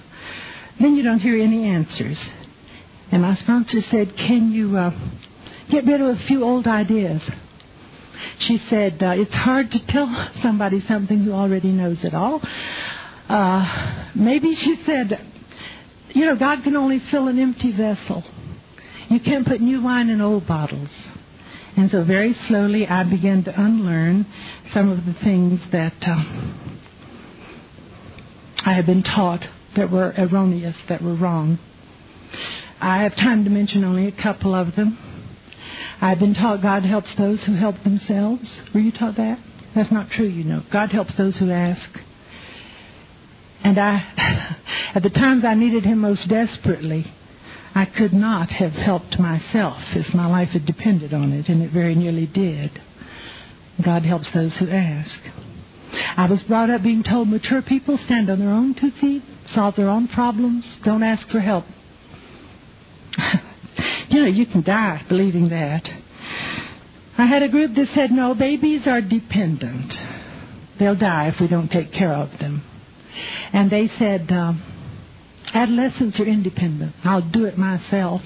then you don't hear any answers. And my sponsor said, can you uh, get rid of a few old ideas? She said, uh, it's hard to tell somebody something who already knows it all. Uh, maybe she said, you know, God can only fill an empty vessel. You can't put new wine in old bottles. And so very slowly I began to unlearn some of the things that uh, I had been taught that were erroneous, that were wrong. I have time to mention only a couple of them. I've been taught God helps those who help themselves. Were you taught that? That's not true, you know. God helps those who ask. And I, at the times I needed Him most desperately, I could not have helped myself if my life had depended on it, and it very nearly did. God helps those who ask. I was brought up being told mature people stand on their own two feet, solve their own problems, don't ask for help. You know, you can die believing that. I had a group that said, no, babies are dependent. They'll die if we don't take care of them. And they said, um, adolescents are independent. I'll do it myself.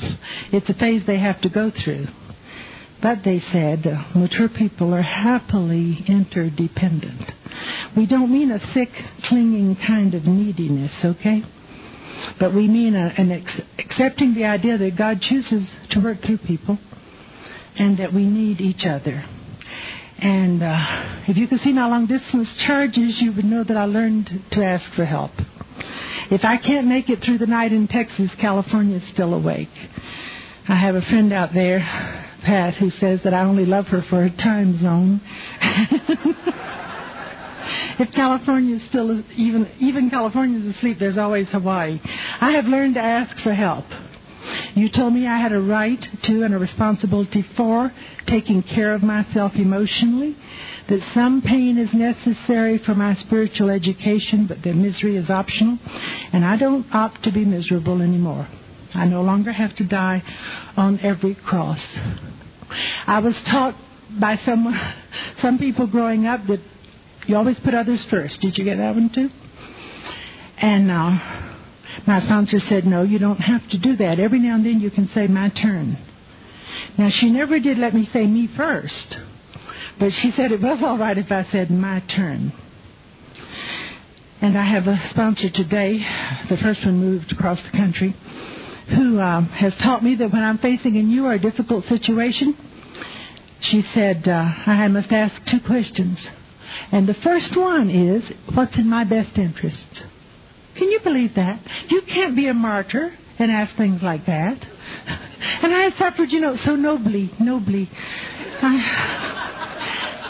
It's a phase they have to go through. But they said, uh, mature people are happily interdependent. We don't mean a sick, clinging kind of neediness, okay? But we mean a, an ex- accepting the idea that God chooses to work through people and that we need each other. And uh, if you could see my long distance charges, you would know that I learned to ask for help. If I can't make it through the night in Texas, California's still awake. I have a friend out there, Pat, who says that I only love her for her time zone. if California is still even even California's asleep, there's always Hawaii. I have learned to ask for help. You told me I had a right to and a responsibility for taking care of myself emotionally, that some pain is necessary for my spiritual education, but that misery is optional, and I don't opt to be miserable anymore. I no longer have to die on every cross. I was taught by some some people growing up that you always put others first. Did you get that one too? And uh, my sponsor said, no, you don't have to do that. Every now and then you can say, my turn. Now, she never did let me say me first, but she said it was all right if I said my turn. And I have a sponsor today, the first one moved across the country, who uh, has taught me that when I'm facing a new or difficult situation, she said, uh, I must ask two questions. And the first one is, what's in my best interest? Can you believe that? You can't be a martyr and ask things like that. And I suffered, you know, so nobly, nobly. I,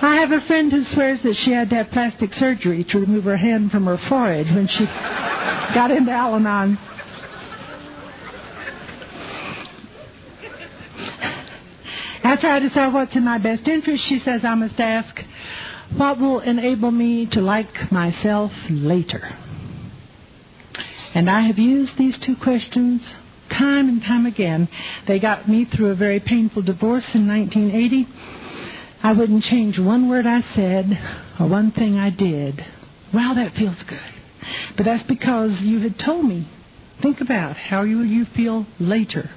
I have a friend who swears that she had to have plastic surgery to remove her hand from her forehead when she got into Al Anon. After I decide what's in my best interest, she says I must ask, what will enable me to like myself later? And I have used these two questions time and time again. They got me through a very painful divorce in 1980. I wouldn't change one word I said or one thing I did. Wow, that feels good. But that's because you had told me. Think about how will you feel later.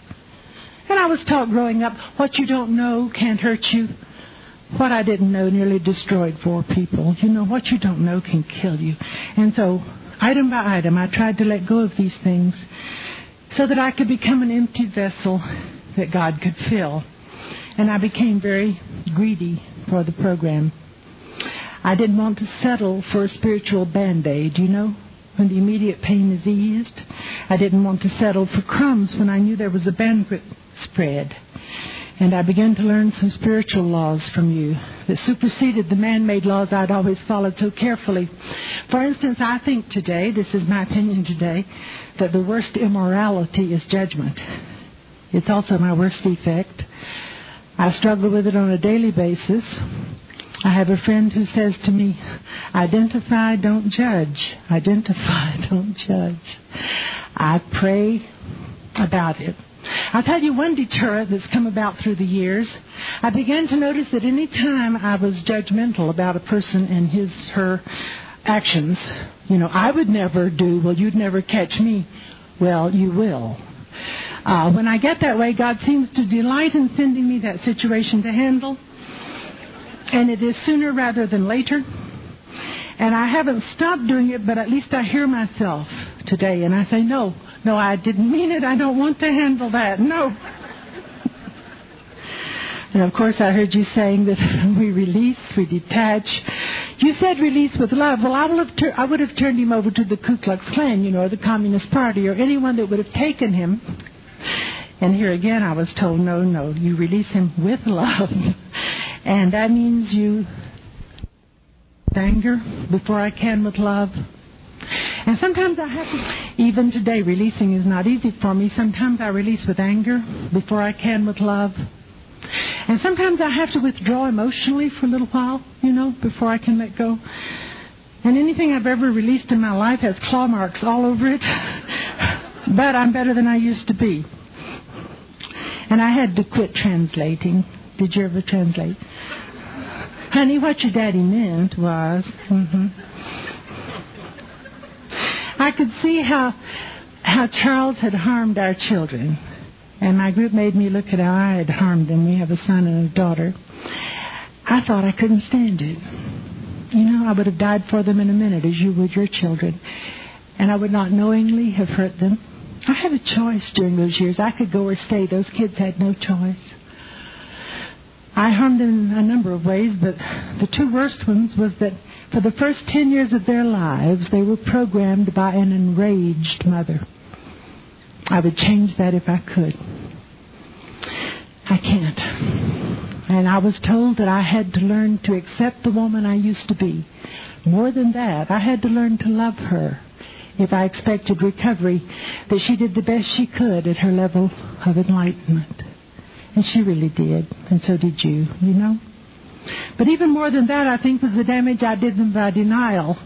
And I was taught growing up, what you don't know can't hurt you. What I didn't know nearly destroyed four people. You know, what you don't know can kill you. And so, item by item, I tried to let go of these things so that I could become an empty vessel that God could fill. And I became very greedy for the program. I didn't want to settle for a spiritual band-aid, you know, when the immediate pain is eased. I didn't want to settle for crumbs when I knew there was a banquet spread. And I began to learn some spiritual laws from you that superseded the man-made laws I'd always followed so carefully. For instance, I think today, this is my opinion today, that the worst immorality is judgment. It's also my worst defect. I struggle with it on a daily basis. I have a friend who says to me, identify, don't judge. Identify, don't judge. I pray about it. I'll tell you one deterrent that's come about through the years. I began to notice that any time I was judgmental about a person and his, her actions, you know, I would never do, well, you'd never catch me. Well, you will. Uh, when I get that way, God seems to delight in sending me that situation to handle. And it is sooner rather than later. And I haven't stopped doing it, but at least I hear myself today and I say, no, no, I didn't mean it. I don't want to handle that. No. And of course, I heard you saying that we release, we detach. You said release with love. Well, I, have tur- I would have turned him over to the Ku Klux Klan, you know, or the Communist Party, or anyone that would have taken him. And here again, I was told, no, no, you release him with love. and that means you anger before I can with love. And sometimes I have to, even today, releasing is not easy for me. Sometimes I release with anger before I can with love. And sometimes I have to withdraw emotionally for a little while, you know, before I can let go. And anything I've ever released in my life has claw marks all over it. but I'm better than I used to be. And I had to quit translating. Did you ever translate? Honey, what your daddy meant was. Mm-hmm. I could see how how Charles had harmed our children. And my group made me look at how I had harmed them. We have a son and a daughter. I thought I couldn't stand it. You know, I would have died for them in a minute, as you would your children. And I would not knowingly have hurt them. I had a choice during those years. I could go or stay. Those kids had no choice. I harmed them in a number of ways, but the two worst ones was that for the first ten years of their lives, they were programmed by an enraged mother. I would change that if I could. I can't. And I was told that I had to learn to accept the woman I used to be. More than that, I had to learn to love her if I expected recovery, that she did the best she could at her level of enlightenment. And she really did, and so did you, you know? But even more than that, I think, was the damage I did them by denial.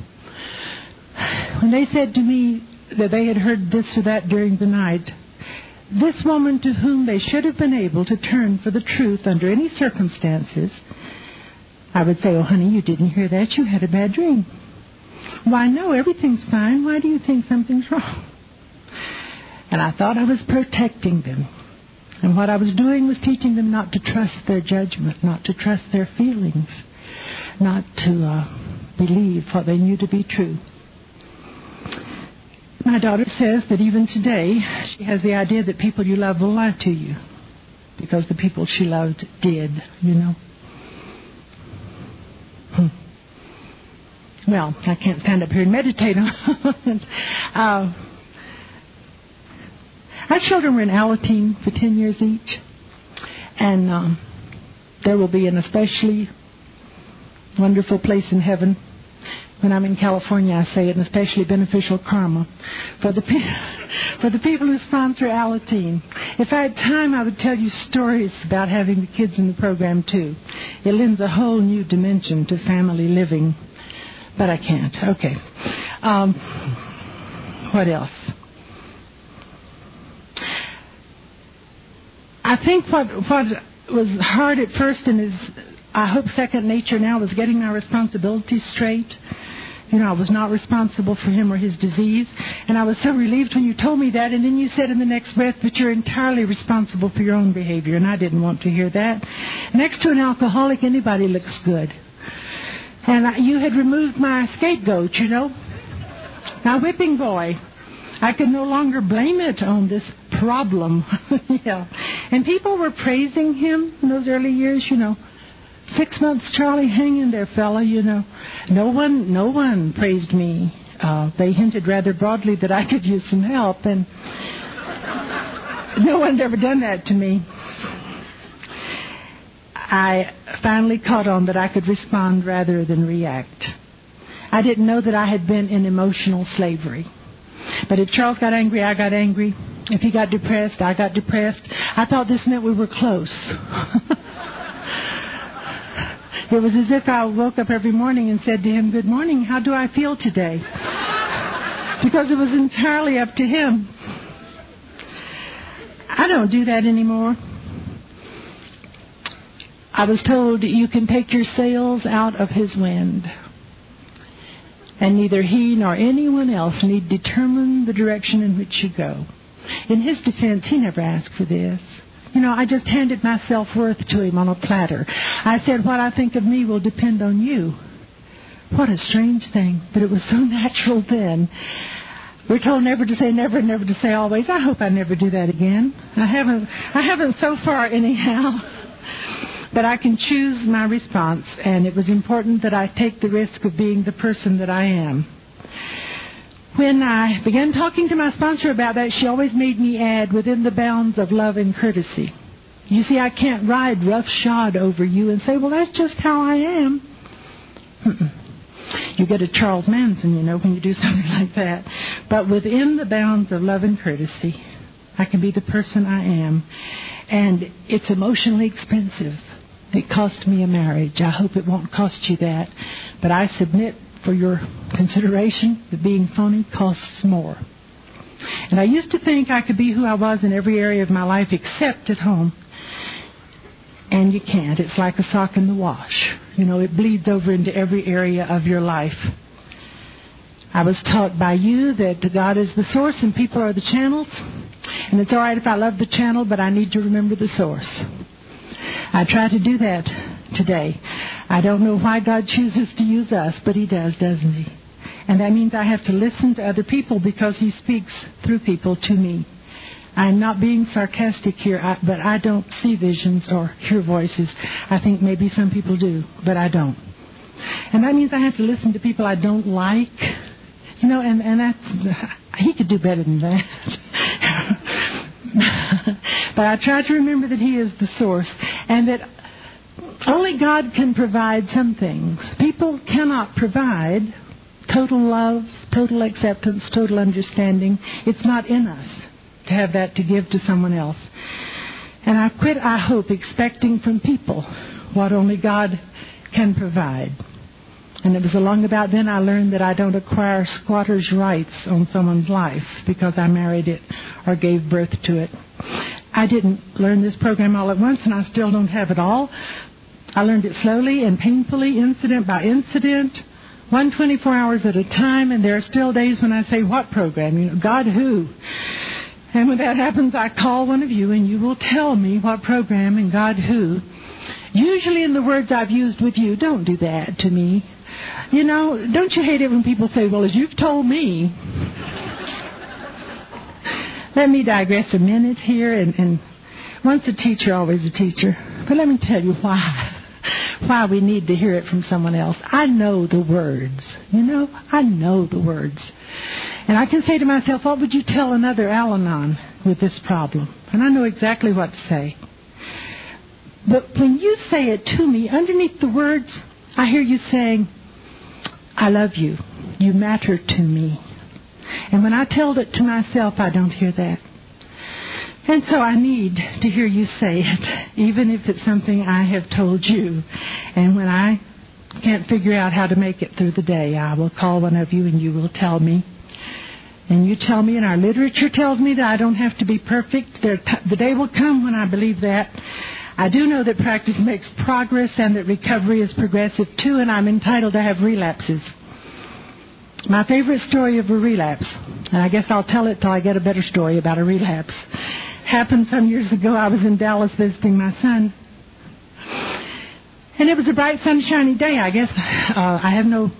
When they said to me, that they had heard this or that during the night. This woman to whom they should have been able to turn for the truth under any circumstances, I would say, Oh, honey, you didn't hear that. You had a bad dream. Why, no, everything's fine. Why do you think something's wrong? And I thought I was protecting them. And what I was doing was teaching them not to trust their judgment, not to trust their feelings, not to uh, believe what they knew to be true. My daughter says that even today, she has the idea that people you love will lie to you. Because the people she loved did, you know. Well, I can't stand up here and meditate on uh, our children were in Alateen for 10 years each. And um, there will be an especially wonderful place in heaven when I'm in California, I say an especially beneficial karma for the for the people who sponsor Alateen. If I had time, I would tell you stories about having the kids in the program too. It lends a whole new dimension to family living, but I can't. Okay. Um, what else? I think what what was hard at first and is I hope second nature now was getting my responsibilities straight. You know, I was not responsible for him or his disease. And I was so relieved when you told me that. And then you said in the next breath, but you're entirely responsible for your own behavior. And I didn't want to hear that. Next to an alcoholic, anybody looks good. And I, you had removed my scapegoat, you know. My whipping boy. I could no longer blame it on this problem. yeah. And people were praising him in those early years, you know. Six months, Charlie, hang in there, fella, you know. No one, no one praised me. Uh, they hinted rather broadly that I could use some help, and no one had ever done that to me. I finally caught on that I could respond rather than react. I didn't know that I had been in emotional slavery. But if Charles got angry, I got angry. If he got depressed, I got depressed. I thought this meant we were close. it was as if I woke up every morning and said to him, Good morning, how do I feel today? because it was entirely up to him. I don't do that anymore. I was told you can take your sails out of his wind. And neither he nor anyone else need determine the direction in which you go. In his defense, he never asked for this. You know, I just handed my self-worth to him on a platter. I said, what I think of me will depend on you. What a strange thing, but it was so natural then. We're told never to say never, never to say always. I hope I never do that again. I haven't, I haven't so far anyhow. But I can choose my response, and it was important that I take the risk of being the person that I am. When I began talking to my sponsor about that, she always made me add within the bounds of love and courtesy. You see, I can't ride roughshod over you and say, well, that's just how I am. You get a Charles Manson, you know, when you do something like that. But within the bounds of love and courtesy, I can be the person I am. And it's emotionally expensive. It cost me a marriage. I hope it won't cost you that. But I submit for your consideration that being phony costs more. And I used to think I could be who I was in every area of my life except at home. And you can't. It's like a sock in the wash. You know, it bleeds over into every area of your life. I was taught by you that God is the source and people are the channels. And it's alright if I love the channel, but I need to remember the source. I try to do that today. I don't know why God chooses to use us, but He does, doesn't He? And that means I have to listen to other people because He speaks through people to me. I'm not being sarcastic here, but I don't see visions or hear voices. I think maybe some people do, but I don't. And that means I have to listen to people I don't like. You know, and, and that's, he could do better than that. but I try to remember that He is the source and that only God can provide some things. People cannot provide total love, total acceptance, total understanding. It's not in us to have that to give to someone else. And I quit, I hope, expecting from people what only God can provide. And it was along about then I learned that I don't acquire squatter's rights on someone's life because I married it or gave birth to it. I didn't learn this program all at once and I still don't have it all. I learned it slowly and painfully, incident by incident, one 24 hours at a time, and there are still days when I say, what program? You know, God who? And when that happens, I call one of you and you will tell me what program and God who. Usually in the words I've used with you, don't do that to me. You know, don't you hate it when people say, well, as you've told me. let me digress a minute here, and, and once a teacher, always a teacher. But let me tell you why. Why we need to hear it from someone else. I know the words. You know, I know the words. And I can say to myself, what would you tell another Al Anon with this problem? And I know exactly what to say. But when you say it to me, underneath the words, I hear you saying, I love you. You matter to me. And when I tell it to myself, I don't hear that. And so I need to hear you say it, even if it's something I have told you. And when I can't figure out how to make it through the day, I will call one of you and you will tell me. And you tell me, and our literature tells me that I don't have to be perfect. There, the day will come when I believe that. I do know that practice makes progress and that recovery is progressive too, and I'm entitled to have relapses. My favorite story of a relapse, and I guess I'll tell it till I get a better story about a relapse, happened some years ago. I was in Dallas visiting my son. And it was a bright, sunshiny day. I guess uh, I have no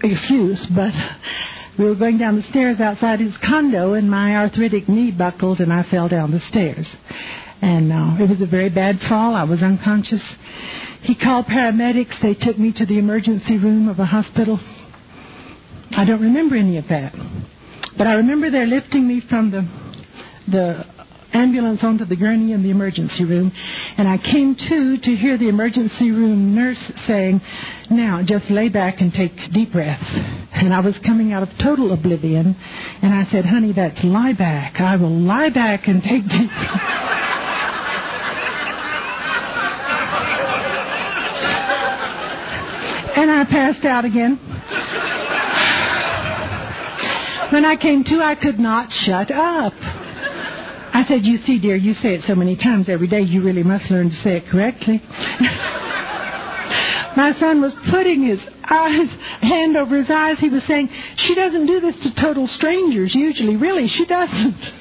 excuse, but we were going down the stairs outside his condo, and my arthritic knee buckled, and I fell down the stairs. And uh, it was a very bad fall. I was unconscious. He called paramedics. They took me to the emergency room of a hospital. I don't remember any of that. But I remember they're lifting me from the the ambulance onto the gurney in the emergency room, and I came to to hear the emergency room nurse saying, "Now just lay back and take deep breaths." And I was coming out of total oblivion, and I said, "Honey, that's lie back. I will lie back and take deep." and I passed out again. When I came to, I could not shut up. I said, You see, dear, you say it so many times every day, you really must learn to say it correctly. My son was putting his hand over his eyes. He was saying, She doesn't do this to total strangers usually. Really, she doesn't.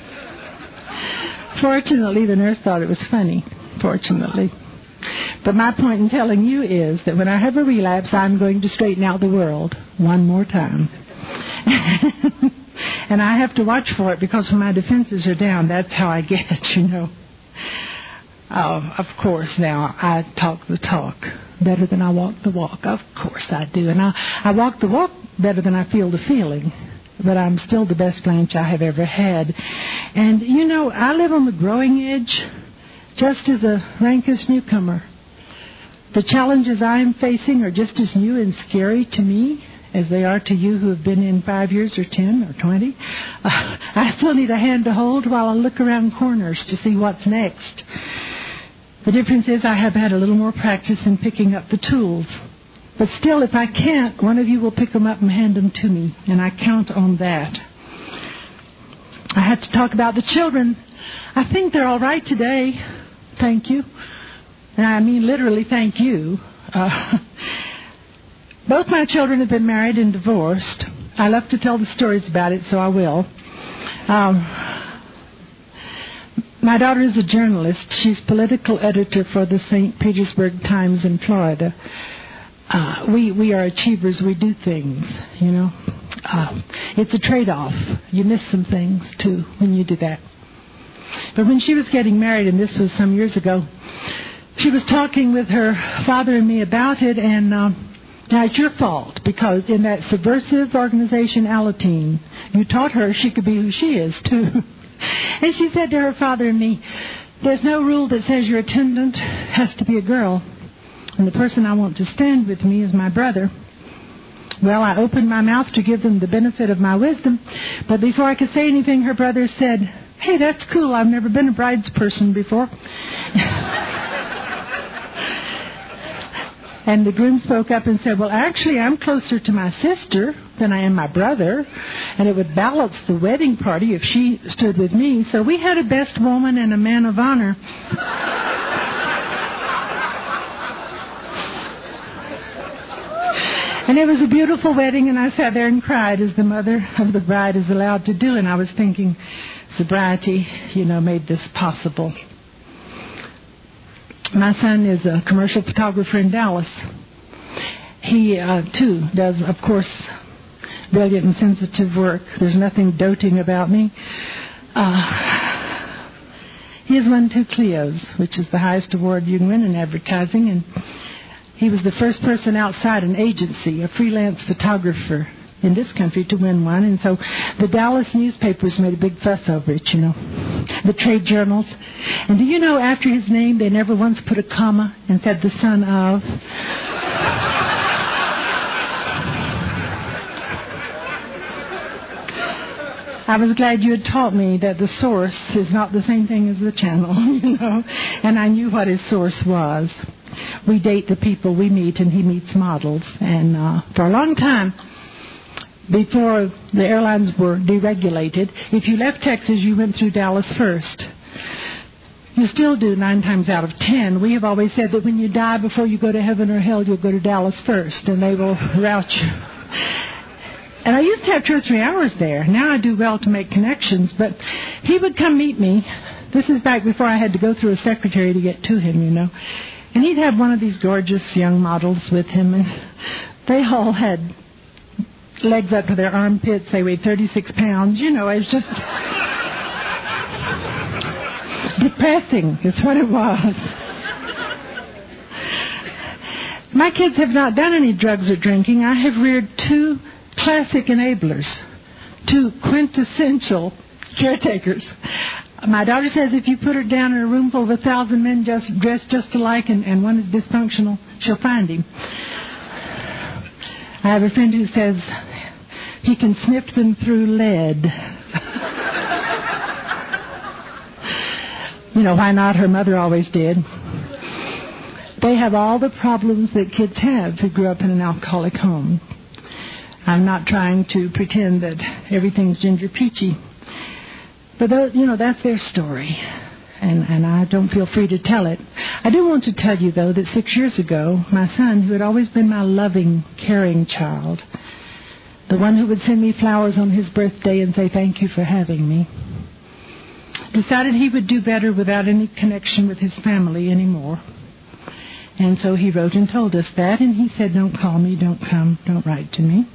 Fortunately, the nurse thought it was funny. Fortunately. But my point in telling you is that when I have a relapse, I'm going to straighten out the world one more time. and I have to watch for it because when my defenses are down, that's how I get, it, you know. Uh, of course, now I talk the talk better than I walk the walk. Of course I do, and I I walk the walk better than I feel the feeling. But I'm still the best Blanche I have ever had, and you know I live on the growing edge, just as a rankest newcomer. The challenges I am facing are just as new and scary to me as they are to you who have been in five years or ten or twenty. Uh, I still need a hand to hold while I look around corners to see what's next. The difference is I have had a little more practice in picking up the tools. But still, if I can't, one of you will pick them up and hand them to me, and I count on that. I had to talk about the children. I think they're all right today. Thank you. And I mean literally thank you. Uh, both my children have been married and divorced. I love to tell the stories about it, so I will. Um, my daughter is a journalist. She's political editor for the St. Petersburg Times in Florida. Uh, we we are achievers. We do things, you know. Uh, it's a trade-off. You miss some things too when you do that. But when she was getting married, and this was some years ago, she was talking with her father and me about it, and. Uh, now, it's your fault because in that subversive organization, Alateen, you taught her she could be who she is, too. and she said to her father and me, There's no rule that says your attendant has to be a girl, and the person I want to stand with me is my brother. Well, I opened my mouth to give them the benefit of my wisdom, but before I could say anything, her brother said, Hey, that's cool. I've never been a bride's person before. And the groom spoke up and said, Well, actually, I'm closer to my sister than I am my brother, and it would balance the wedding party if she stood with me. So we had a best woman and a man of honor. And it was a beautiful wedding, and I sat there and cried as the mother of the bride is allowed to do. And I was thinking, sobriety, you know, made this possible. My son is a commercial photographer in Dallas. He, uh, too, does, of course, brilliant and sensitive work. There's nothing doting about me. Uh, he has won two Clios, which is the highest award you can win in advertising, and he was the first person outside an agency, a freelance photographer in this country to win one. And so the Dallas newspapers made a big fuss over it, you know. The trade journals. And do you know after his name they never once put a comma and said the son of? I was glad you had taught me that the source is not the same thing as the channel, you know. And I knew what his source was. We date the people we meet, and he meets models. And uh, for a long time, before the airlines were deregulated, if you left Texas, you went through Dallas first. You still do nine times out of ten. We have always said that when you die before you go to heaven or hell, you'll go to Dallas first, and they will route you. And I used to have two or three hours there. Now I do well to make connections, but he would come meet me. This is back before I had to go through a secretary to get to him, you know. And he'd have one of these gorgeous young models with him, and they all had legs up to their armpits. They weighed 36 pounds. You know, it was just depressing, is what it was. My kids have not done any drugs or drinking. I have reared two classic enablers, two quintessential caretakers. My daughter says if you put her down in a room full of a thousand men just dressed just alike and, and one is dysfunctional, she'll find him. I have a friend who says he can sniff them through lead. you know, why not? Her mother always did. They have all the problems that kids have who grew up in an alcoholic home. I'm not trying to pretend that everything's ginger peachy. But, uh, you know, that's their story. And, and I don't feel free to tell it. I do want to tell you, though, that six years ago, my son, who had always been my loving, caring child, the one who would send me flowers on his birthday and say thank you for having me, decided he would do better without any connection with his family anymore. And so he wrote and told us that, and he said, Don't call me, don't come, don't write to me.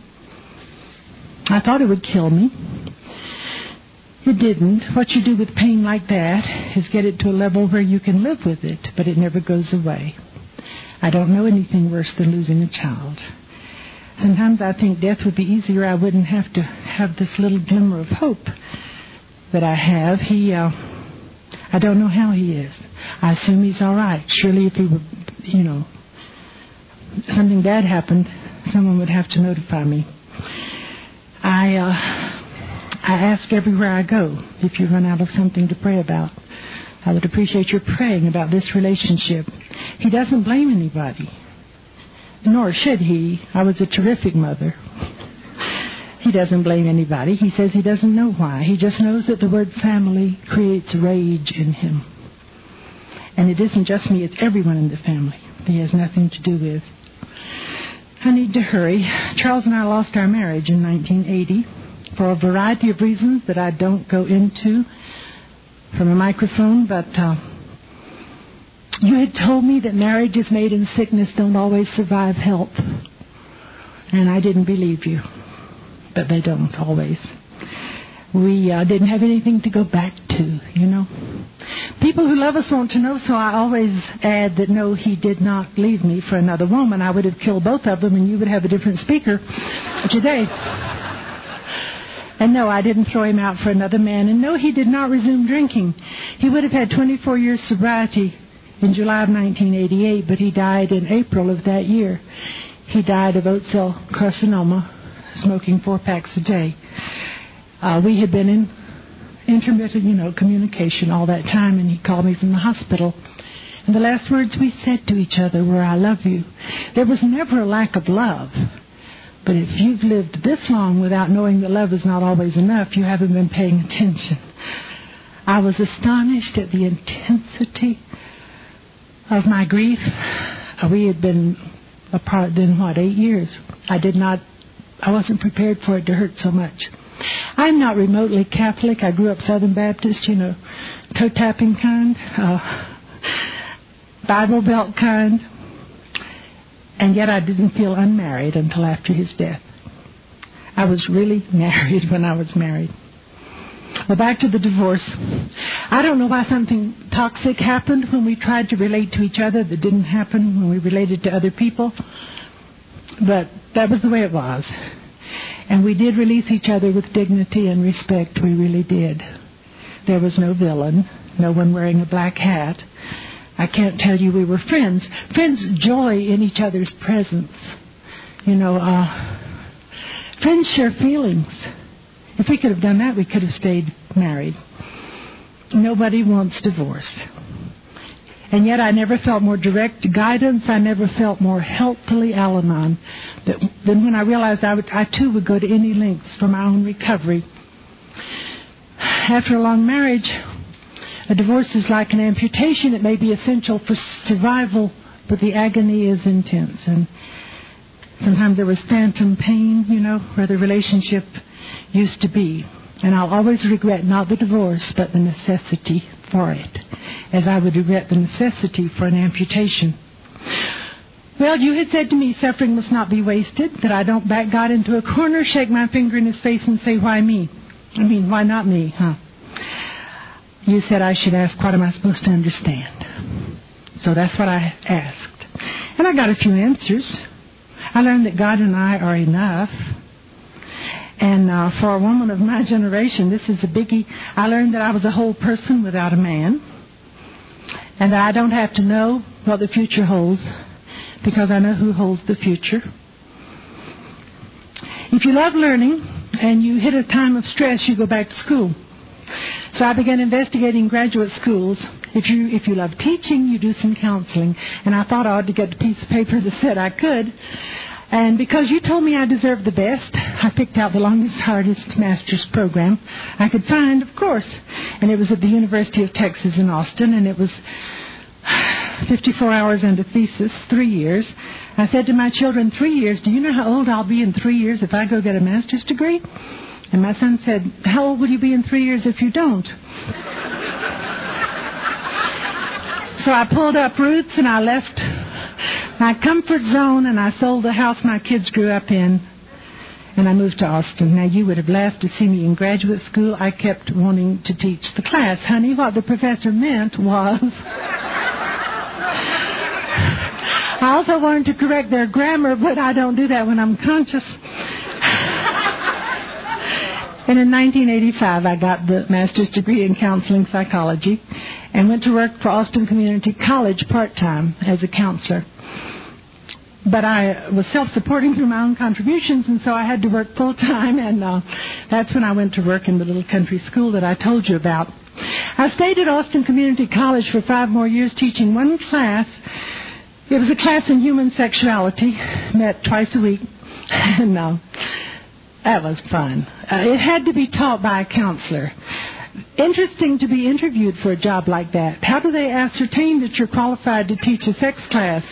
I thought it would kill me. It didn't. What you do with pain like that is get it to a level where you can live with it, but it never goes away. I don't know anything worse than losing a child. Sometimes I think death would be easier. I wouldn't have to have this little glimmer of hope that I have. He, uh, I don't know how he is. I assume he's all right. Surely, if he were, you know, something bad happened, someone would have to notify me. I, uh, I ask everywhere I go if you run out of something to pray about. I would appreciate your praying about this relationship. He doesn't blame anybody nor should he. I was a terrific mother. He doesn't blame anybody. He says he doesn't know why. He just knows that the word family creates rage in him. And it isn't just me, it's everyone in the family he has nothing to do with. I need to hurry. Charles and I lost our marriage in 1980 for a variety of reasons that I don't go into from a microphone, but uh, you had told me that marriages made in sickness don't always survive health. And I didn't believe you. But they don't always. We uh, didn't have anything to go back to, you know. People who love us want to know, so I always add that no, he did not leave me for another woman. I would have killed both of them and you would have a different speaker today. And no, I didn't throw him out for another man. And no, he did not resume drinking. He would have had 24 years sobriety in July of 1988, but he died in April of that year. He died of oat cell carcinoma, smoking four packs a day. Uh, we had been in intermittent, you know, communication all that time, and he called me from the hospital. And the last words we said to each other were, I love you. There was never a lack of love. But if you've lived this long without knowing that love is not always enough, you haven't been paying attention. I was astonished at the intensity of my grief. Uh, we had been apart then, what, eight years. I did not, I wasn't prepared for it to hurt so much. I'm not remotely Catholic. I grew up Southern Baptist, you know, toe tapping kind, uh, Bible Belt kind. And yet I didn't feel unmarried until after his death. I was really married when I was married. Well, back to the divorce. I don't know why something toxic happened when we tried to relate to each other that didn't happen when we related to other people. But that was the way it was. And we did release each other with dignity and respect. We really did. There was no villain, no one wearing a black hat. I can't tell you we were friends. Friends joy in each other's presence. You know, uh, friends share feelings. If we could have done that, we could have stayed married. Nobody wants divorce. And yet I never felt more direct guidance. I never felt more helpfully Al Anon than when I realized I, would, I too would go to any lengths for my own recovery. After a long marriage, A divorce is like an amputation. It may be essential for survival, but the agony is intense. And sometimes there was phantom pain, you know, where the relationship used to be. And I'll always regret not the divorce, but the necessity for it, as I would regret the necessity for an amputation. Well, you had said to me suffering must not be wasted, that I don't back God into a corner, shake my finger in his face, and say, why me? I mean, why not me, huh? You said I should ask, what am I supposed to understand? So that's what I asked. And I got a few answers. I learned that God and I are enough. And uh, for a woman of my generation, this is a biggie. I learned that I was a whole person without a man. And that I don't have to know what the future holds because I know who holds the future. If you love learning and you hit a time of stress, you go back to school. So I began investigating graduate schools. If you if you love teaching, you do some counseling. And I thought I ought to get a piece of paper that said I could. And because you told me I deserved the best, I picked out the longest, hardest master's program I could find, of course. And it was at the University of Texas in Austin, and it was 54 hours and a thesis, three years. I said to my children, three years, do you know how old I'll be in three years if I go get a master's degree? And my son said, how old will you be in three years if you don't? so I pulled up roots and I left my comfort zone and I sold the house my kids grew up in and I moved to Austin. Now you would have laughed to see me in graduate school. I kept wanting to teach the class. Honey, what the professor meant was I also wanted to correct their grammar, but I don't do that when I'm conscious. And in 1985, I got the master's degree in counseling psychology and went to work for Austin Community College part-time as a counselor. But I was self-supporting through my own contributions, and so I had to work full-time, and uh, that's when I went to work in the little country school that I told you about. I stayed at Austin Community College for five more years teaching one class it was a class in human sexuality, met twice a week, and uh, that was fun. Uh, it had to be taught by a counselor. Interesting to be interviewed for a job like that. How do they ascertain that you're qualified to teach a sex class?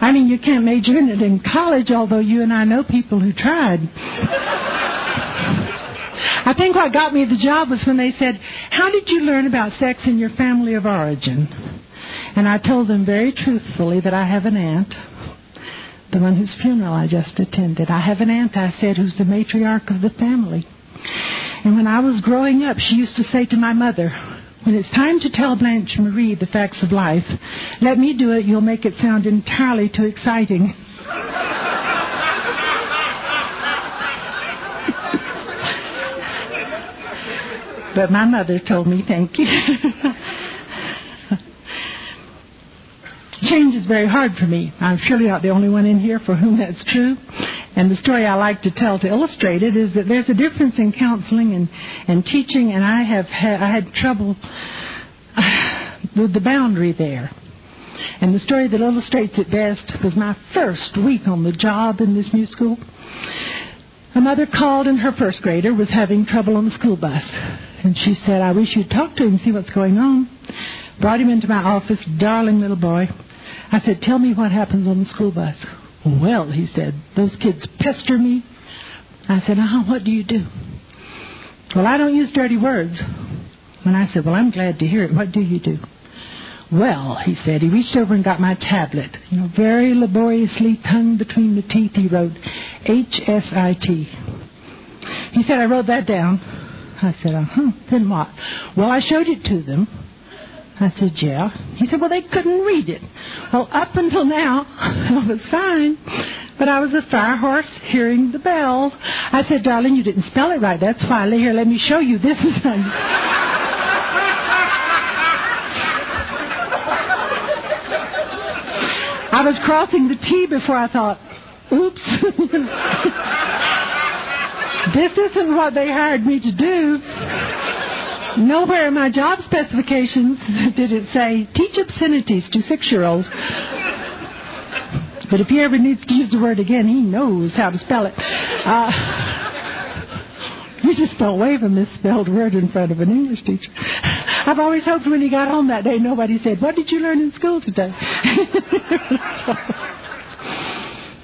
I mean, you can't major in it in college, although you and I know people who tried. I think what got me the job was when they said, How did you learn about sex in your family of origin? And I told them very truthfully that I have an aunt, the one whose funeral I just attended. I have an aunt, I said, who's the matriarch of the family. And when I was growing up, she used to say to my mother, when it's time to tell Blanche Marie the facts of life, let me do it, you'll make it sound entirely too exciting. but my mother told me thank you. Change is very hard for me. I'm surely not the only one in here for whom that's true. And the story I like to tell to illustrate it is that there's a difference in counseling and, and teaching, and I have had, I had trouble with the boundary there. And the story that illustrates it best was my first week on the job in this new school. A mother called and her first grader was having trouble on the school bus. And she said, I wish you'd talk to him, see what's going on. Brought him into my office, darling little boy. I said, Tell me what happens on the school bus. Well, he said, those kids pester me. I said, uh-huh, what do you do? Well, I don't use dirty words. And I said, well, I'm glad to hear it. What do you do? Well, he said, he reached over and got my tablet. You know, very laboriously, tongue between the teeth, he wrote H-S-I-T. He said, I wrote that down. I said, uh-huh. Then what? Well, I showed it to them. I said, yeah. He said, well, they couldn't read it. Well, up until now, I was fine. But I was a fire horse hearing the bell. I said, darling, you didn't spell it right. That's why. Here, let me show you. This is... I was crossing the T before I thought, oops. this isn't what they hired me to do. Nowhere in my job specifications did it say teach obscenities to six-year-olds. But if he ever needs to use the word again, he knows how to spell it. Uh, you just don't wave a misspelled word in front of an English teacher. I've always hoped when he got home that day, nobody said, What did you learn in school today? so,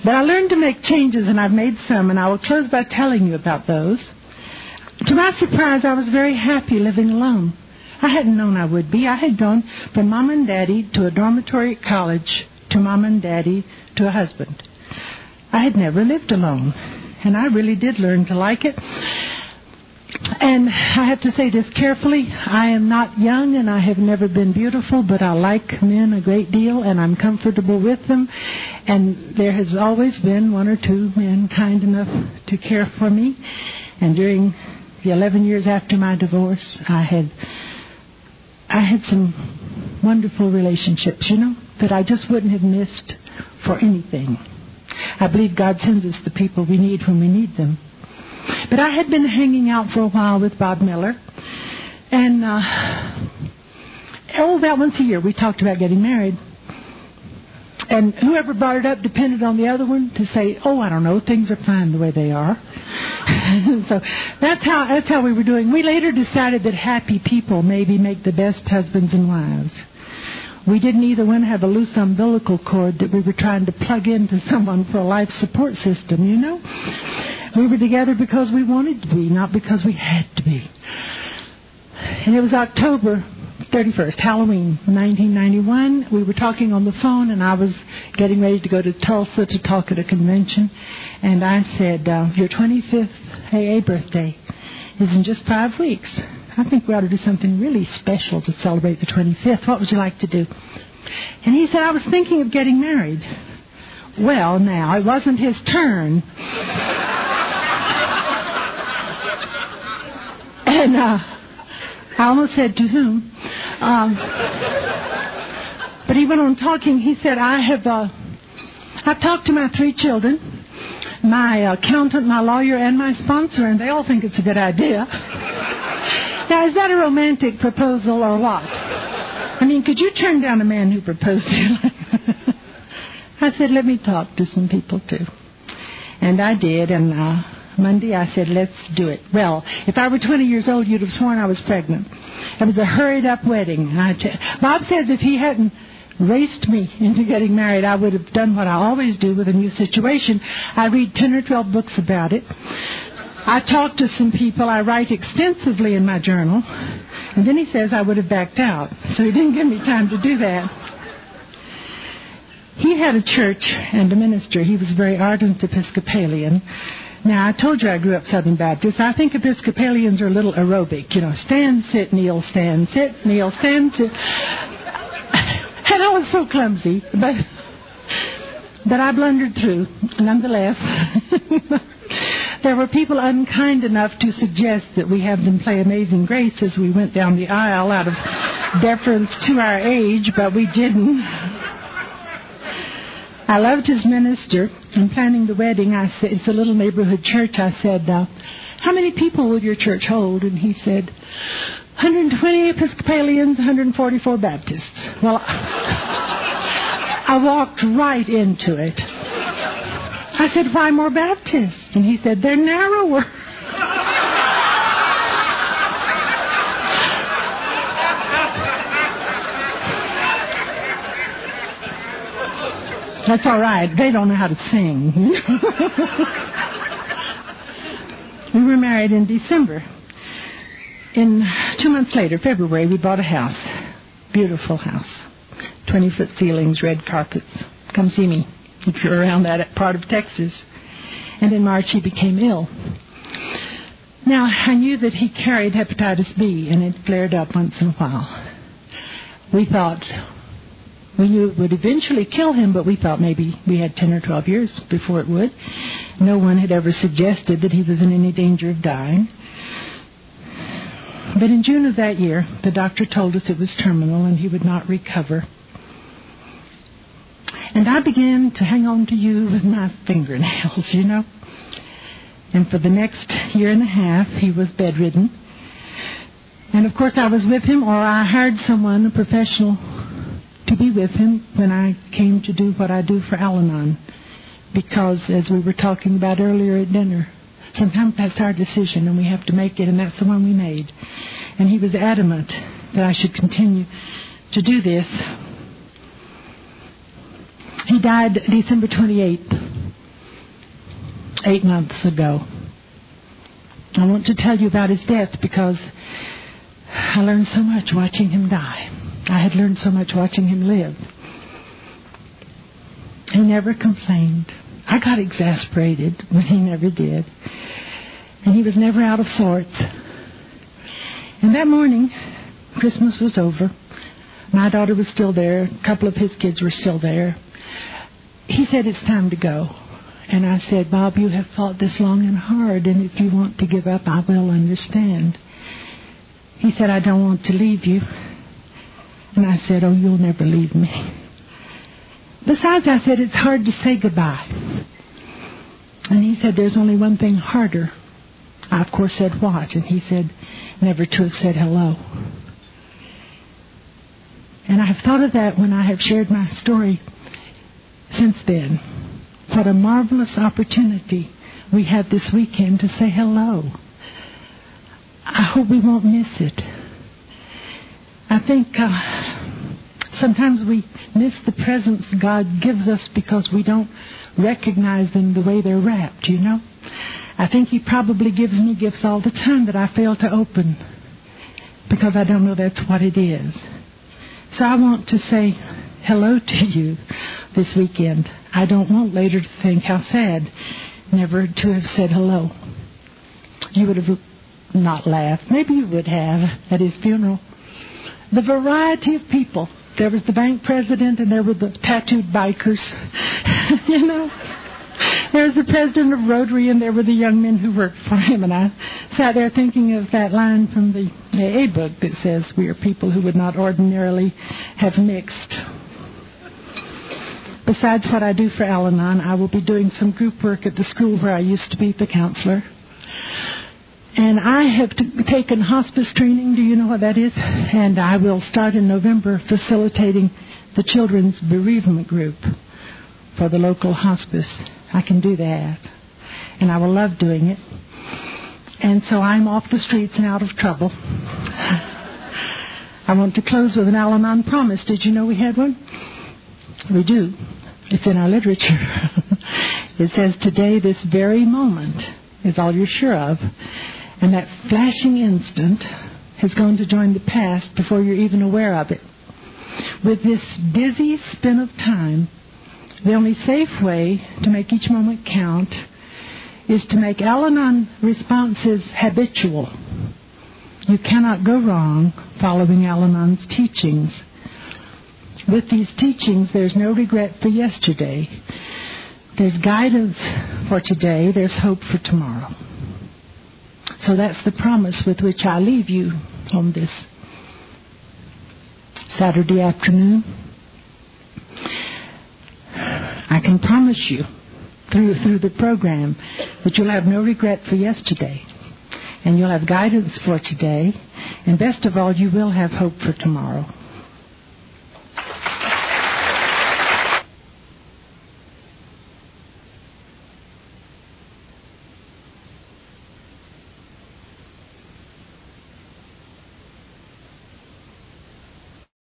but I learned to make changes, and I've made some, and I will close by telling you about those. To my surprise, I was very happy living alone. I hadn't known I would be. I had gone from mom and daddy to a dormitory at college to mom and daddy to a husband. I had never lived alone, and I really did learn to like it. And I have to say this carefully. I am not young and I have never been beautiful, but I like men a great deal and I'm comfortable with them. And there has always been one or two men kind enough to care for me. And during the 11 years after my divorce, I had I had some wonderful relationships, you know, that I just wouldn't have missed for anything. I believe God sends us the people we need when we need them. But I had been hanging out for a while with Bob Miller, and uh, oh, about once a year we talked about getting married. And whoever brought it up depended on the other one to say, "Oh, I don't know, things are fine the way they are." so that's how that's how we were doing. We later decided that happy people maybe make the best husbands and wives. We didn't either one have a loose umbilical cord that we were trying to plug into someone for a life support system, you know? We were together because we wanted to be, not because we had to be. And it was October 31st, Halloween, 1991. We were talking on the phone, and I was getting ready to go to Tulsa to talk at a convention. And I said, uh, Your 25th AA birthday is in just five weeks. I think we ought to do something really special to celebrate the 25th. What would you like to do? And he said, I was thinking of getting married. Well, now, it wasn't his turn. and uh, I almost said, To whom? Um, but he went on talking. He said, I have uh, I've talked to my three children, my accountant, my lawyer, and my sponsor, and they all think it's a good idea. Now, is that a romantic proposal or what? I mean, could you turn down a man who proposed to you? I said, let me talk to some people too. And I did, and uh, Monday I said, let's do it. Well, if I were 20 years old, you'd have sworn I was pregnant. It was a hurried up wedding. Bob says if he hadn't raced me into getting married, I would have done what I always do with a new situation. I read 10 or 12 books about it. I talk to some people. I write extensively in my journal. And then he says I would have backed out. So he didn't give me time to do that. He had a church and a minister. He was very ardent Episcopalian. Now, I told you I grew up Southern Baptist. I think Episcopalians are a little aerobic. You know, stand, sit, kneel, stand, sit, kneel, stand, sit. I was so clumsy, but but I blundered through, nonetheless. there were people unkind enough to suggest that we have them play Amazing Grace as we went down the aisle out of deference to our age, but we didn't. I loved his minister. In planning the wedding, I said, it's a little neighborhood church. I said, uh, how many people will your church hold? And he said, 120 Episcopalians, 144 Baptists. Well, I walked right into it. I said, why more Baptists? And he said, they're narrower. That's all right. They don't know how to sing. we were married in December. In two months later, February, we bought a house. Beautiful house. 20 foot ceilings, red carpets. Come see me if you're around that part of Texas. And in March he became ill. Now, I knew that he carried hepatitis B and it flared up once in a while. We thought, we knew it would eventually kill him, but we thought maybe we had 10 or 12 years before it would. No one had ever suggested that he was in any danger of dying. But in June of that year, the doctor told us it was terminal and he would not recover. And I began to hang on to you with my fingernails, you know. And for the next year and a half, he was bedridden. And of course, I was with him, or I hired someone, a professional, to be with him when I came to do what I do for Al Anon. Because, as we were talking about earlier at dinner, Sometimes that's our decision and we have to make it, and that's the one we made. And he was adamant that I should continue to do this. He died December 28th, eight months ago. I want to tell you about his death because I learned so much watching him die. I had learned so much watching him live. He never complained. I got exasperated, but he never did. And he was never out of sorts. And that morning, Christmas was over. My daughter was still there. A couple of his kids were still there. He said, It's time to go. And I said, Bob, you have fought this long and hard, and if you want to give up, I will understand. He said, I don't want to leave you. And I said, Oh, you'll never leave me. Besides, I said, it's hard to say goodbye. And he said, there's only one thing harder. I, of course, said, what? And he said, never to have said hello. And I have thought of that when I have shared my story since then. What a marvelous opportunity we have this weekend to say hello. I hope we won't miss it. I think uh, sometimes we miss the presence God gives us because we don't recognize them the way they're wrapped, you know? I think He probably gives me gifts all the time that I fail to open because I don't know that's what it is. So I want to say hello to you this weekend. I don't want later to think how sad never to have said hello. You would have not laughed. Maybe you would have at his funeral. The variety of people there was the bank president and there were the tattooed bikers. you know? There was the president of Rotary and there were the young men who worked for him. And I sat there thinking of that line from the AA book that says, We are people who would not ordinarily have mixed. Besides what I do for Al Anon, I will be doing some group work at the school where I used to be the counselor. And I have t- taken hospice training. Do you know what that is? And I will start in November facilitating the children's bereavement group for the local hospice. I can do that. And I will love doing it. And so I'm off the streets and out of trouble. I want to close with an Al Anon promise. Did you know we had one? We do. It's in our literature. it says, Today, this very moment is all you're sure of. And that flashing instant has gone to join the past before you're even aware of it. With this dizzy spin of time, the only safe way to make each moment count is to make Al Anon responses habitual. You cannot go wrong following Al Anon's teachings. With these teachings, there's no regret for yesterday. There's guidance for today. There's hope for tomorrow. So that's the promise with which I leave you on this Saturday afternoon. I can promise you through through the program that you'll have no regret for yesterday and you'll have guidance for today and best of all you will have hope for tomorrow.